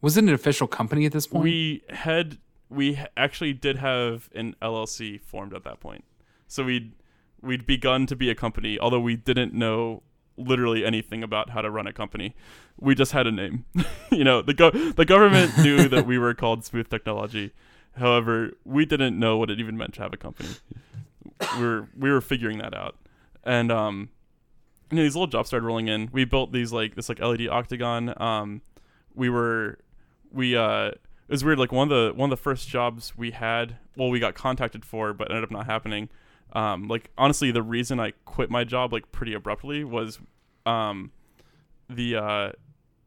Was it an official company at this point? we had we actually did have an llc formed at that point so we'd we'd begun to be a company although we didn't know literally anything about how to run a company. We just had a name. You know the go- the government knew that we were called smooth technology. However we didn't know what it even meant to have a company. We were we were figuring that out. And um you know these little jobs started rolling in. We built these like this like led octagon. Um we were we uh it was weird like one of the one of the first jobs we had well we got contacted for but ended up not happening Um, like honestly, the reason I quit my job like pretty abruptly was, um, the uh,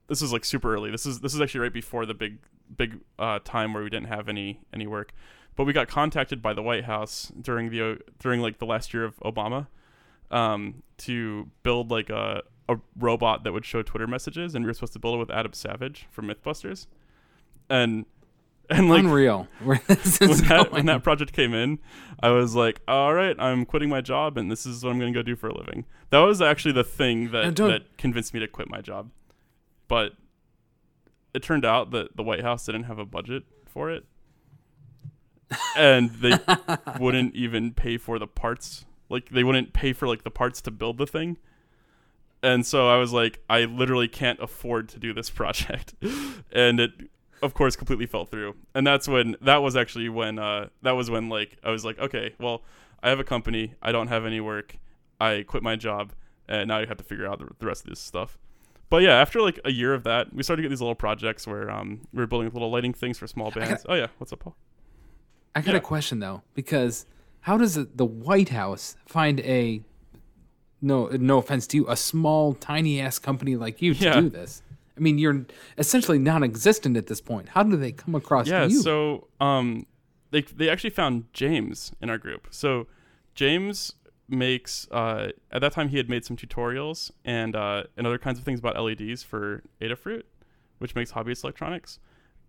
this is like super early. This is this is actually right before the big big uh, time where we didn't have any any work, but we got contacted by the White House during the during like the last year of Obama, um, to build like a a robot that would show Twitter messages, and we were supposed to build it with Adam Savage from MythBusters, and and like Unreal. Where this is when that, when that project came in, I was like, all right, I'm quitting my job and this is what I'm going to go do for a living. That was actually the thing that, that convinced me to quit my job. But it turned out that the White House didn't have a budget for it. And they wouldn't even pay for the parts. Like they wouldn't pay for like the parts to build the thing. And so I was like, I literally can't afford to do this project. and it of course completely fell through and that's when that was actually when uh that was when like i was like okay well i have a company i don't have any work i quit my job and now i have to figure out the, the rest of this stuff but yeah after like a year of that we started to get these little projects where um we were building little lighting things for small bands oh yeah what's up paul I got Yeah. a question though, because how does the White House find a no no offense to you, a small tiny ass company like you to Yeah. do this? I mean, you're essentially non-existent at this point. How do they come across yeah you? so um they they actually found james in our group so james makes uh at that time he had made some tutorials and uh and other kinds of things about leds for adafruit which makes hobbyist electronics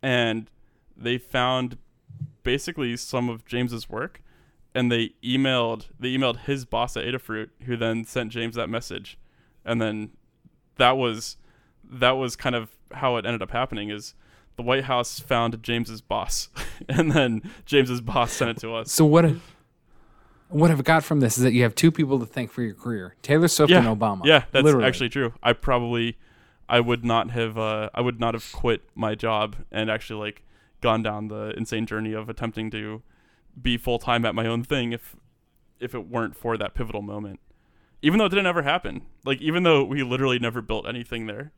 and they found basically some of james's work and they emailed they emailed his boss at adafruit who then sent james that message and then that was that was kind of how it ended up happening is the White House found James's boss, and then James's boss sent it to us. so what? What I've got from this is that you have two people to thank for your career: Taylor Swift yeah, and Obama. yeah, that's Literally. actually true. I probably, I would not have, uh, I would not have quit my job and actually like gone down the insane journey of attempting to be full time at my own thing if, if it weren't for that pivotal moment. Even though it didn't ever happen, like even though we literally never built anything there,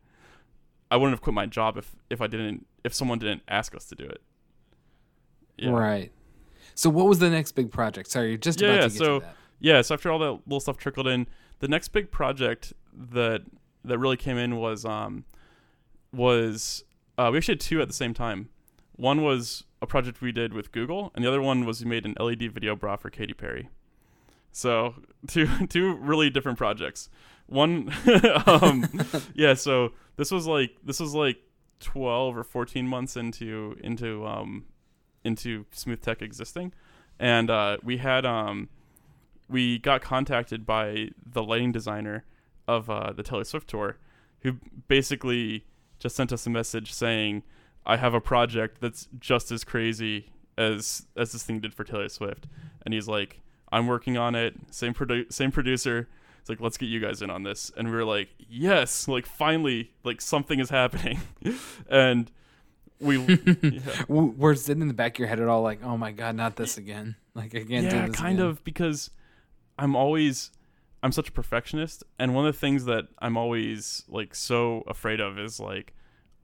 I wouldn't have quit my job if if I didn't if someone didn't ask us to do it. Yeah. Right. So what was the next big project? Sorry, you're just Yeah, about to get so- to that. yeah so after all that little stuff trickled in the next big project that that really came in was um was uh, we actually had two at the same time one was a project we did with google and the other one was we made an led video bra for Katy Perry so two two really different projects one um yeah so this was like this was like 12 or 14 months into into um into smooth tech existing and uh we had um we got contacted by the lighting designer of uh, the Taylor Swift tour, who basically just sent us a message saying, "I have a project that's just as crazy as as this thing did for Taylor Swift," and he's like, "I'm working on it. Same produ- same producer." It's like, let's get you guys in on this, and we were like, "Yes!" Like finally, like something is happening, and we yeah. W- Was it in the back of your head at all, like, oh my god, not this again? Like can't yeah, do this. kind again. of because I'm always I'm such a perfectionist, and one of the things that I'm always like so afraid of is like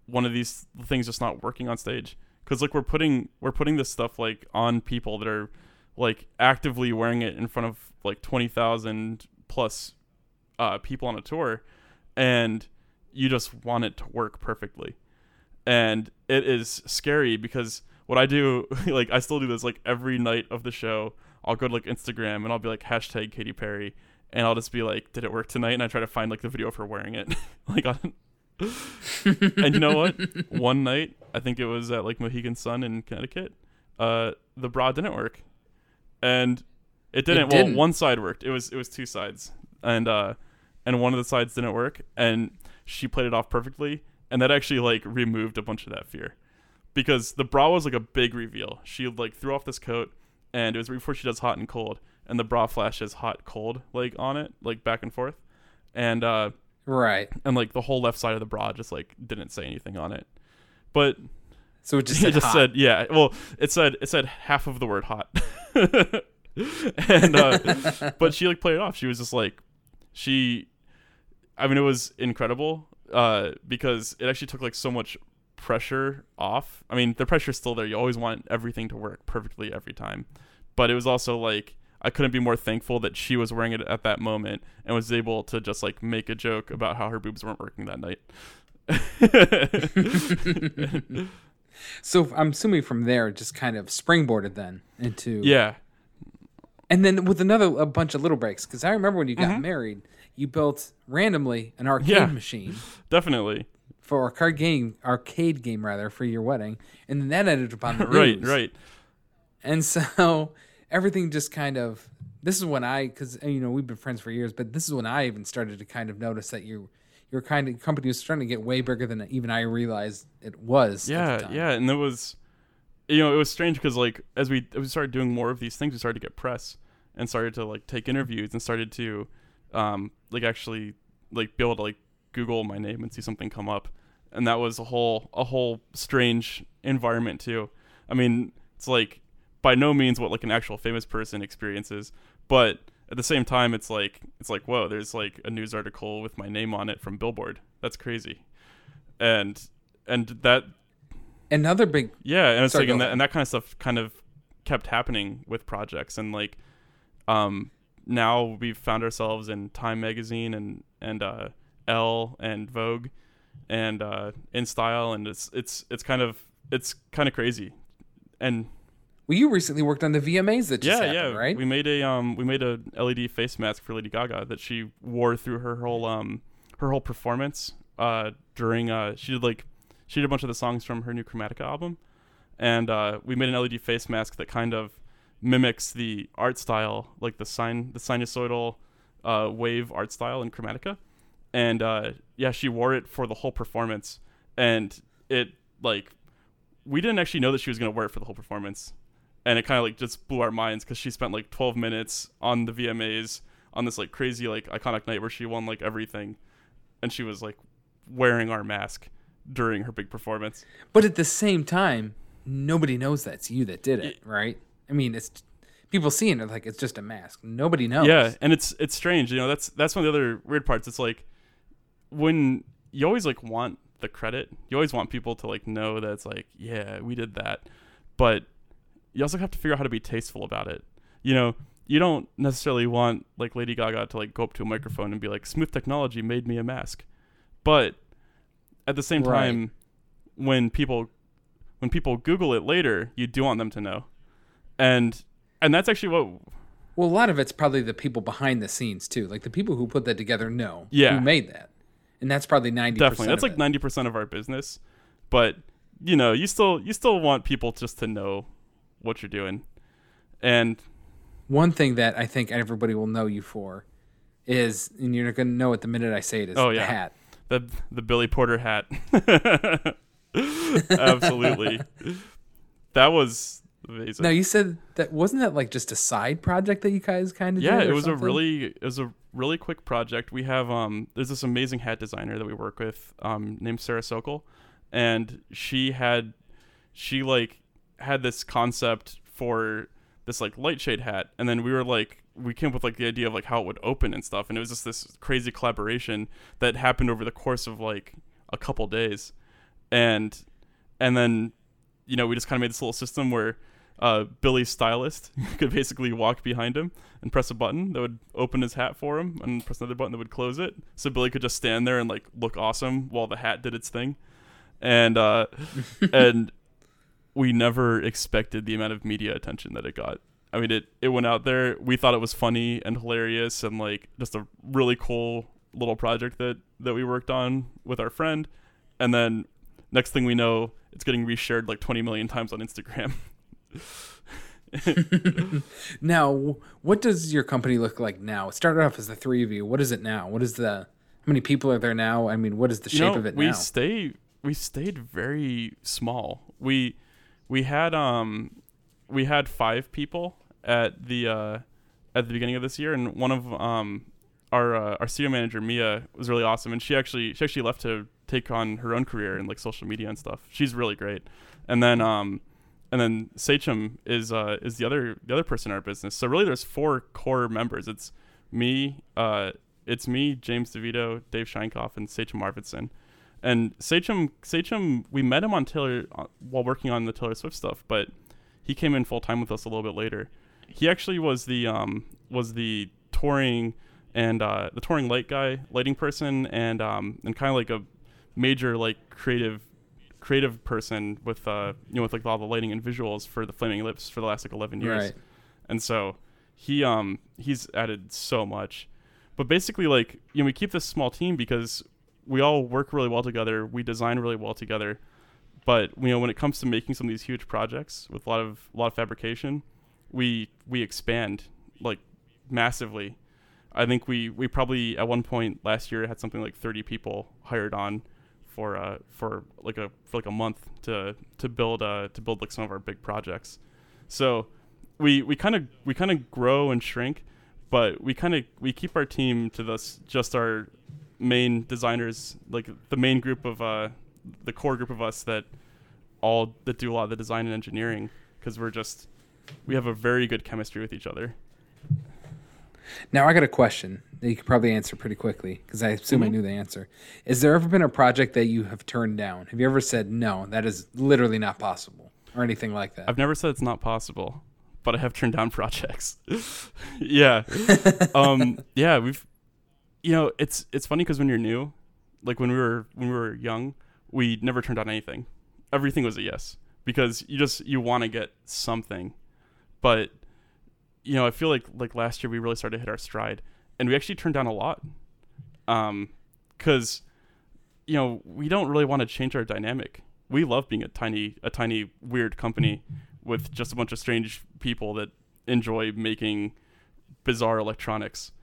one of these things just not working on stage. Because like we're putting we're putting this stuff like on people that are like actively wearing it in front of like twenty thousand plus uh, people on a tour, and you just want it to work perfectly, and it is scary because what I do like I still do this like every night of the show. I'll go to like Instagram and I'll be like hashtag Katy Perry, and I'll just be like, did it work tonight? And I try to find like the video of her wearing it, like on. and you know what? One night, I think it was at like Mohegan Sun in Connecticut. Uh, the bra didn't work, and it didn't. well, didn't? one side worked. It was it was two sides, and uh, and one of the sides didn't work, and she played it off perfectly, and that actually like removed a bunch of that fear, because the bra was like a big reveal. She like threw off this coat, and it was before she does hot and cold, and the bra flashes hot cold like on it, like back and forth, and uh, right. and like the whole left side of the bra just like didn't say anything on it, but So it just it just said yeah. Well, it said it said half of the word hot, and uh, but she like played it off. She was just like she. I mean, it was incredible uh, because it actually took like so much pressure off. I mean, the pressure's still there. You always want everything to work perfectly every time, but it was also like I couldn't be more thankful that she was wearing it at that moment and was able to just like make a joke about how her boobs weren't working that night. So I'm assuming from there, just kind of springboarded then into yeah, and then with another a bunch of little breaks. Because I remember when you got mm-hmm. married, you built randomly an arcade Yeah. machine definitely. for a card game, arcade game rather, for your wedding, and then that ended up on the Right, news. right. And so everything just kind of. This is when I, because uh, you know we've been friends for years, but this is when I even started to kind of notice that you, your kind of company was starting to get way bigger than even I realized it was. Yeah, yeah, and it was, you know, it was strange because like as we as we started doing more of these things, we started to get press and started to like take interviews and started to, um, like actually like be able to like Google my name and see something come up, and that was a whole a whole strange environment too. I mean, it's like by no means what like an actual famous person experiences, but at the same time, it's like it's like whoa, there's like a news article with my name on it from Billboard. That's crazy, and and that Another big yeah, and it's Sorry, like and that, and that kind of stuff kind of kept happening with projects and like um now we've found ourselves in Time magazine and and uh Elle and Vogue and uh InStyle and it's it's it's kind of it's kind of crazy. And Well, you recently worked on the VMAs that just yeah, happened, yeah, right? we made a um we made a LED face mask for Lady Gaga that she wore through her whole um her whole performance uh during uh she did like she did a bunch of the songs from her new Chromatica album. And uh we made an LED face mask that kind of mimics the art style like the sign the sinusoidal uh wave art style in Chromatica. And uh yeah she wore it for the whole performance. And it like we didn't actually know that she was to wear it for the whole performance. And it kind of like just blew our minds because she spent like 12 minutes on the VMAs on this like crazy like iconic night where she won like everything, and she was like wearing our mask during her big performance. But at the same time, nobody knows that's you that did it, right? I mean, it's people seeing it like it's just a mask. Nobody knows. Yeah, and it's it's strange, you know. That's that's one of the other weird parts. It's like when you always like want the credit, you always want people to like know that it's like, yeah, we did that, but you also have to figure out how to be tasteful about it. You know, you don't necessarily want like Lady Gaga to like go up to a microphone and be like, "Smooth technology made me a mask," but at the same Right. time, when people when people Google it later, you do want them to know, and and that's actually what Well, a lot of it's probably the people behind the scenes too. Like the people who put that together know Yeah. who made that, and that's probably ninety. Definitely, that's of like ninety percent of our business, but you know, you still you still want people just to know what you're doing, and One thing that I think everybody will know you for is, and you're going to know it the minute I say it, is Oh, the hat. The the Billy Porter hat. Absolutely. that was amazing. Now you said that wasn't that like just a side project that you guys kind of yeah, did it was something? a really it was a really quick project. We have um there's this amazing hat designer that we work with um named Sarah Sokol and she had she like had this concept for this like light shade hat and then we were like we came up with like the idea of like how it would open and stuff and it was just this crazy collaboration that happened over the course of like a couple days. And and then you know we just kind of made this little system where uh, Billy's stylist could basically walk behind him and press a button that would open his hat for him and press another button that would close it. So Billy could just stand there and like look awesome while the hat did its thing. And uh and we never expected the amount of media attention that it got I mean it it went out there we thought it was funny and hilarious and like just a really cool little project that that we worked on with our friend and then next thing we know it's getting reshared like 20 million times on Instagram Now, what does your company look like now? It started off as the three of you. What is it now? What is the how many people are there now? I mean, what is the you shape know, of it we now? stay we stayed very small. We we had um we had five people at the uh at the beginning of this year and one of um our uh, our studio manager Mia was really awesome and she actually she actually left to take on her own career in like social media and stuff. She's really great. And then um and then Sachem is uh is the other the other person in our business. So really there's four core members. It's me, uh it's me, James DeVito, Dave Scheinkoff, and Sachem Arvidsson. And Sachem, Sachem, we met him on Taylor uh, while working on the Taylor Swift stuff, but he came in full time with us a little bit later. He actually was the um was the touring and uh, the touring light guy, lighting person, and um and kind of like a major like creative creative person with uh you know with like all the lighting and visuals for the Flaming Lips for the last like eleven years, Right. and so he um he's added so much, but basically like you know we keep this small team because we all work really well together, we design really well together, but you know when it comes to making some of these huge projects with a lot of a lot of fabrication, we we expand like massively. I think we we probably at one point last year had something like 30 people hired on for uh for like a for like a month to to build uh to build like some of our big projects. So we we kind of we kind of grow and shrink, but we kind of we keep our team to this just our main designers, like the main group of uh the core group of us that all that do a lot of the design and engineering because we're just we have a very good chemistry with each other. Now I got a question that you could probably answer pretty quickly because I assume I knew the answer. Is there ever been a project that you have turned down? Have you ever said no, that is literally not possible, or anything like that? I've never said it's not possible, but I have turned down projects. yeah, um, yeah, we've, you know, it's it's funny because when you're new, like when we were when we were young, we never turned down anything. Everything was a yes because you just you want to get something, but you know, I feel like like last year we really started to hit our stride, and we actually turned down a lot, um, because you know we don't really want to change our dynamic. We love being a tiny a tiny weird company with just a bunch of strange people that enjoy making bizarre electronics,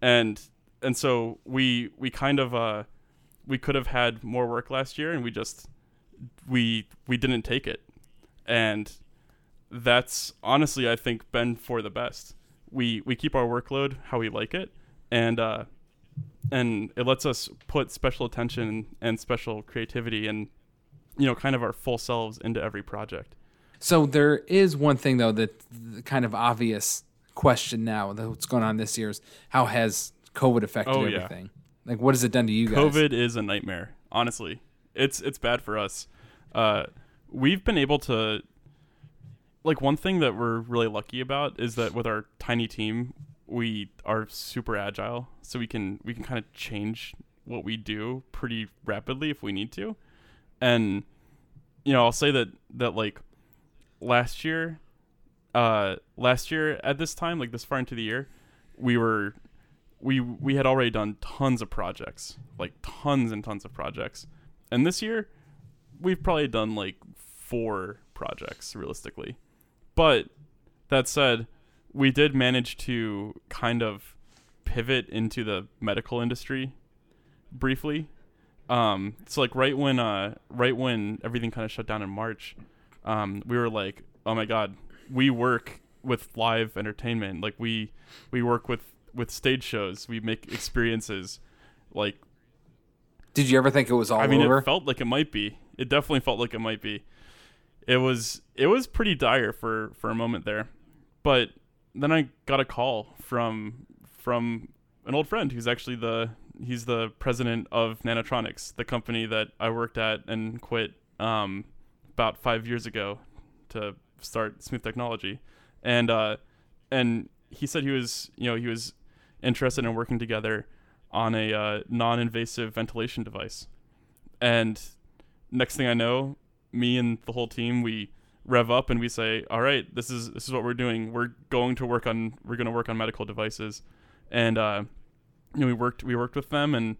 and and so we we kind of uh we could have had more work last year, and we just we we didn't take it, and that's honestly I think been for the best. We we keep our workload how we like it, and uh, and it lets us put special attention and special creativity and you know kind of our full selves into every project. So there is one thing though that the kind of obvious question now that what's going on this year is how has COVID affected Oh, yeah. everything? Like what has it done to you guys? COVID is a nightmare. Honestly, it's it's bad for us. Uh, we've been able to like one thing that we're really lucky about is that with our tiny team, we are super agile, so we can we can kind of change what we do pretty rapidly if we need to. And you know, I'll say that that like last year, uh, last year at this time, like this far into the year, we were we we had already done tons of projects, like tons and tons of projects. And this year, we've probably done like four projects realistically. But that said, we did manage to kind of pivot into the medical industry briefly. Um, so like right when uh right when everything kind of shut down in March, um, we were like, oh my god, we work with live entertainment. Like we we work with with stage shows. We make experiences. Like Did you ever think it was all I mean, over? it felt like it might be. It definitely felt like it might be. It was it was pretty dire for for a moment there, but then I got a call from from an old friend who's actually the he's the president of Nanotronics, the company that I worked at and quit um, about five years ago to start Smooth Technology, and uh, and he said he was you know he was interested in working together on a uh, non-invasive ventilation device, and next thing I know, me and the whole team we rev up and we say, "All right, this is this is what we're doing. We're going to work on we're going to work on medical devices," and uh, you know we worked we worked with them, and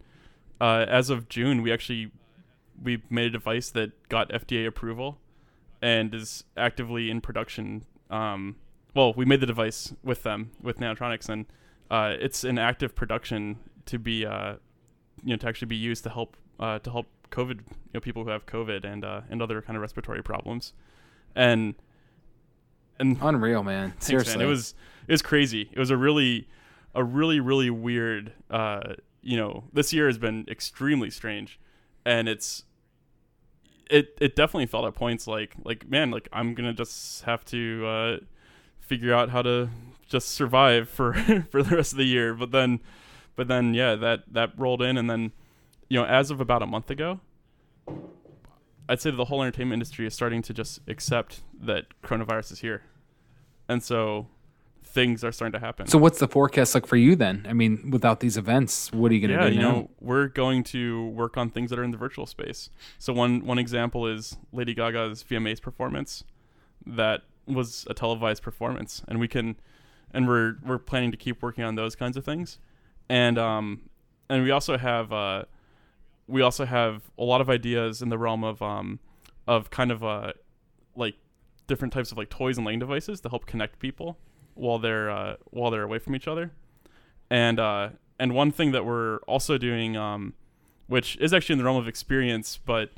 uh, as of June, we actually we made a device that got FDA approval and is actively in production. Um, well, we made the device with them with Nanotronics, and uh, it's in active production to be uh, you know to actually be used to help uh, to help COVID you know people who have COVID and uh, and other kind of respiratory problems, and and Unreal, man. Thanks, Seriously. man. It was it was crazy. It was a really a really really weird uh you know, this year has been extremely strange and it's it it definitely felt at points like like man, like I'm going to just have to uh figure out how to just survive for for the rest of the year. But then but then yeah, that that rolled in and then you know, as of about a month ago, I'd say the whole entertainment industry is starting to just accept that coronavirus is here. And so things are starting to happen. So what's the forecast like for you then? I mean, without these events, what are you going to yeah, do you now? know, we're going to work on things that are in the virtual space. So one one example is Lady Gaga's VMAs performance. That was a televised performance, and we can, and we're we're planning to keep working on those kinds of things, and um, and we also have uh, we also have a lot of ideas in the realm of um, of kind of uh, like different types of like toys and laying devices to help connect people while they're uh, while they're away from each other, and uh, and one thing that we're also doing, um, which is actually in the realm of experience, but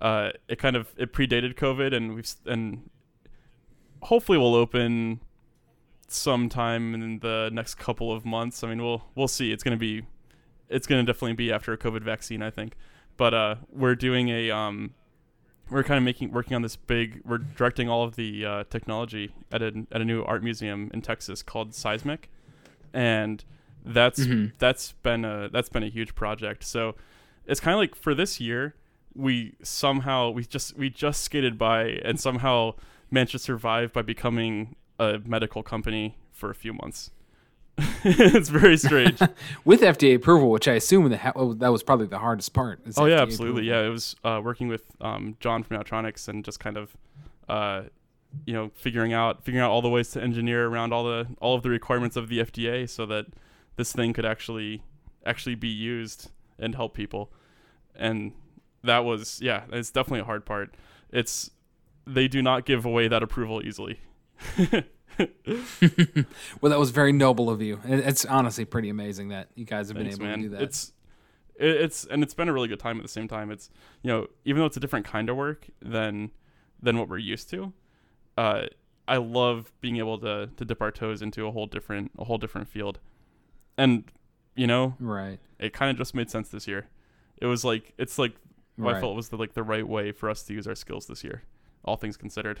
uh, it kind of it predated COVID, and we've and hopefully we'll open sometime in the next couple of months. I mean, we'll we'll see. It's gonna be it's gonna definitely be after a COVID vaccine, I think. But uh, we're doing a um, we're kind of making working on this big. We're directing all of the uh, technology at a at a new art museum in Texas called Seismique, and that's Mhm. that's been a that's been a huge project. So it's kind of like for this year, we somehow we just we just skated by and somehow managed to survive by becoming a medical company for a few months. it's very strange. With FDA approval, which I assume that, ha- oh, that was probably the hardest part. Oh yeah, absolutely. approval. Yeah, it was uh, working with um, John from Nanotronics and just kind of, uh, you know, figuring out figuring out all the ways to engineer around all the all of the requirements of the FDA so that this thing could actually actually be used and help people. And that was yeah, it's definitely a hard part. It's they do not give away that approval easily. Well, that was very noble of you. It's honestly pretty amazing that you guys have Thanks, been able man. to do that. It's it's and it's been a really good time at the same time. It's you know even though it's a different kind of work than than what we're used to, uh, I love being able to to dip our toes into a whole different a whole different field, and you know right. it kind of just made sense this year. It was like it's like what I Right. felt was the like the right way for us to use our skills this year, all things considered.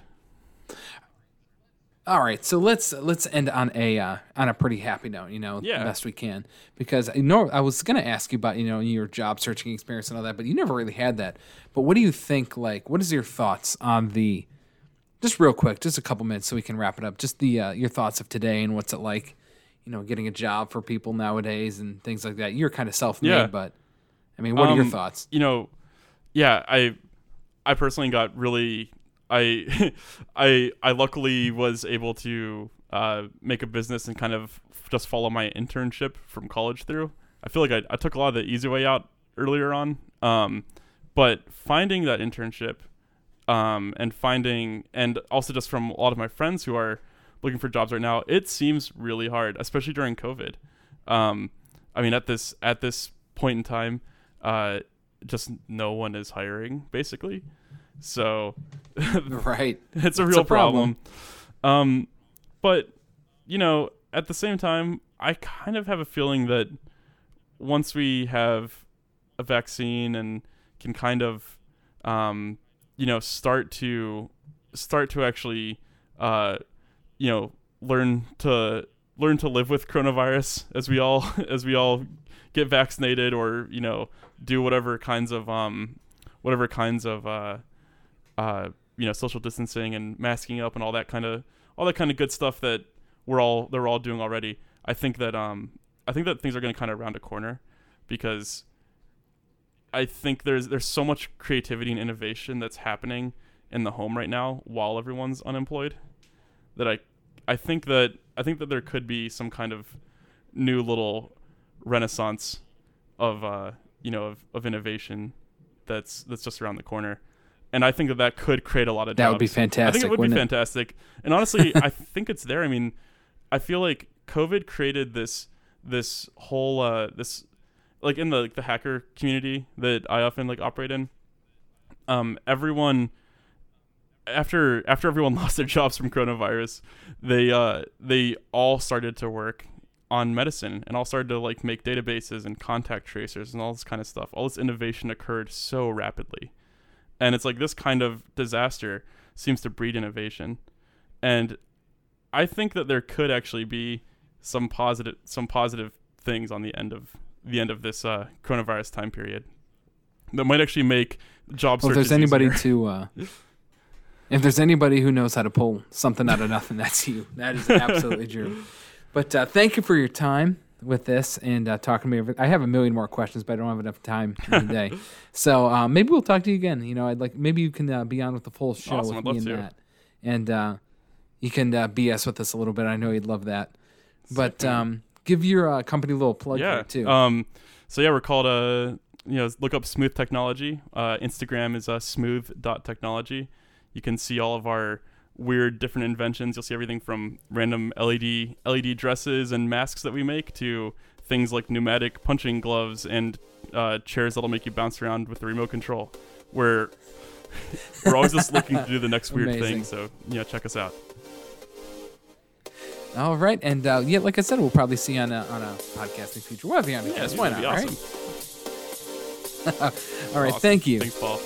All right, so let's let's end on a uh, on a pretty happy note, you know, Yeah. the best we can. Because I know I was gonna ask you about you know your job searching experience and all that, but you never really had that. But what do you think? Like, what is your thoughts on the? Just real quick, just a couple minutes so we can wrap it up. Just the uh, your thoughts of today and what's it like, you know, getting a job for people nowadays and things like that. You're kind of self-made, Yeah. but I mean, what are your Um, thoughts? you know, yeah, I I personally got really I I I luckily was able to uh, make a business and kind of just follow my internship from college through. I feel like I, I took a lot of the easy way out earlier on, um, but finding that internship um, and finding and also just from a lot of my friends who are looking for jobs right now, it seems really hard, especially during COVID. Um, I mean, at this at this point in time, uh, just no one is hiring basically. So right. it's a real a problem. problem. Um, but you know, at the same time, I kind of have a feeling that once we have a vaccine and can kind of, um, you know, start to start to actually, uh, you know, learn to learn to live with coronavirus as we all as we all get vaccinated or you know do whatever kinds of um whatever kinds of uh uh you know social distancing and masking up and all that kind of all that kind of good stuff that we're all they're all doing already. I think that um I think that things are going to kind of round a corner because I think there's there's so much creativity and innovation that's happening in the home right now while everyone's unemployed that I I think that I think that there could be some kind of new little renaissance of uh you know of, of innovation that's that's just around the corner and I think that that could create a lot of That would be jobs. I think it would be it? fantastic. And honestly, I think it's there. I mean, I feel like COVID created this this whole uh this like in the like, the hacker community that I often like operate in. Um, everyone after after everyone lost their jobs from coronavirus, they uh they all started to work on medicine and all started to like make databases and contact tracers and all this kind of stuff. All this innovation occurred so rapidly. And it's like this kind of disaster seems to breed innovation. And I think that there could actually be some positive some positive things on the end of the end of this uh, coronavirus time period that might actually make job Well, if there's anybody easier. to uh, If there's anybody who knows how to pull something out of nothing, that's you. That is absolutely true. But uh, thank you for your time with this and uh, talking to me. I have a million more questions, but I don't have enough time today. so uh, maybe we'll talk to you again. You know, I'd like maybe you can uh, be on with the full show Awesome, with I'd me and to. Matt, and uh, you can uh, BS with us a little bit. I know you'd love that. But um, give your uh, company a little plug yeah. too. Um, so yeah, we're called uh, you know, look up Smooth Technology. Uh, Instagram is uh, smooth.technology. You can see all of our weird different inventions. You'll see everything from random LED LED dresses and masks that we make to things like pneumatic punching gloves and uh, chairs that'll make you bounce around with the remote control. We're we're always just looking to do the next weird Amazing. thing. So yeah, check us out. All right, and uh, yeah, like I said, we'll probably see on a on a podcasting feature. We'll have you on Yeah, because why not? be right? awesome. All right, Awesome. thank you. Thanks, Paul.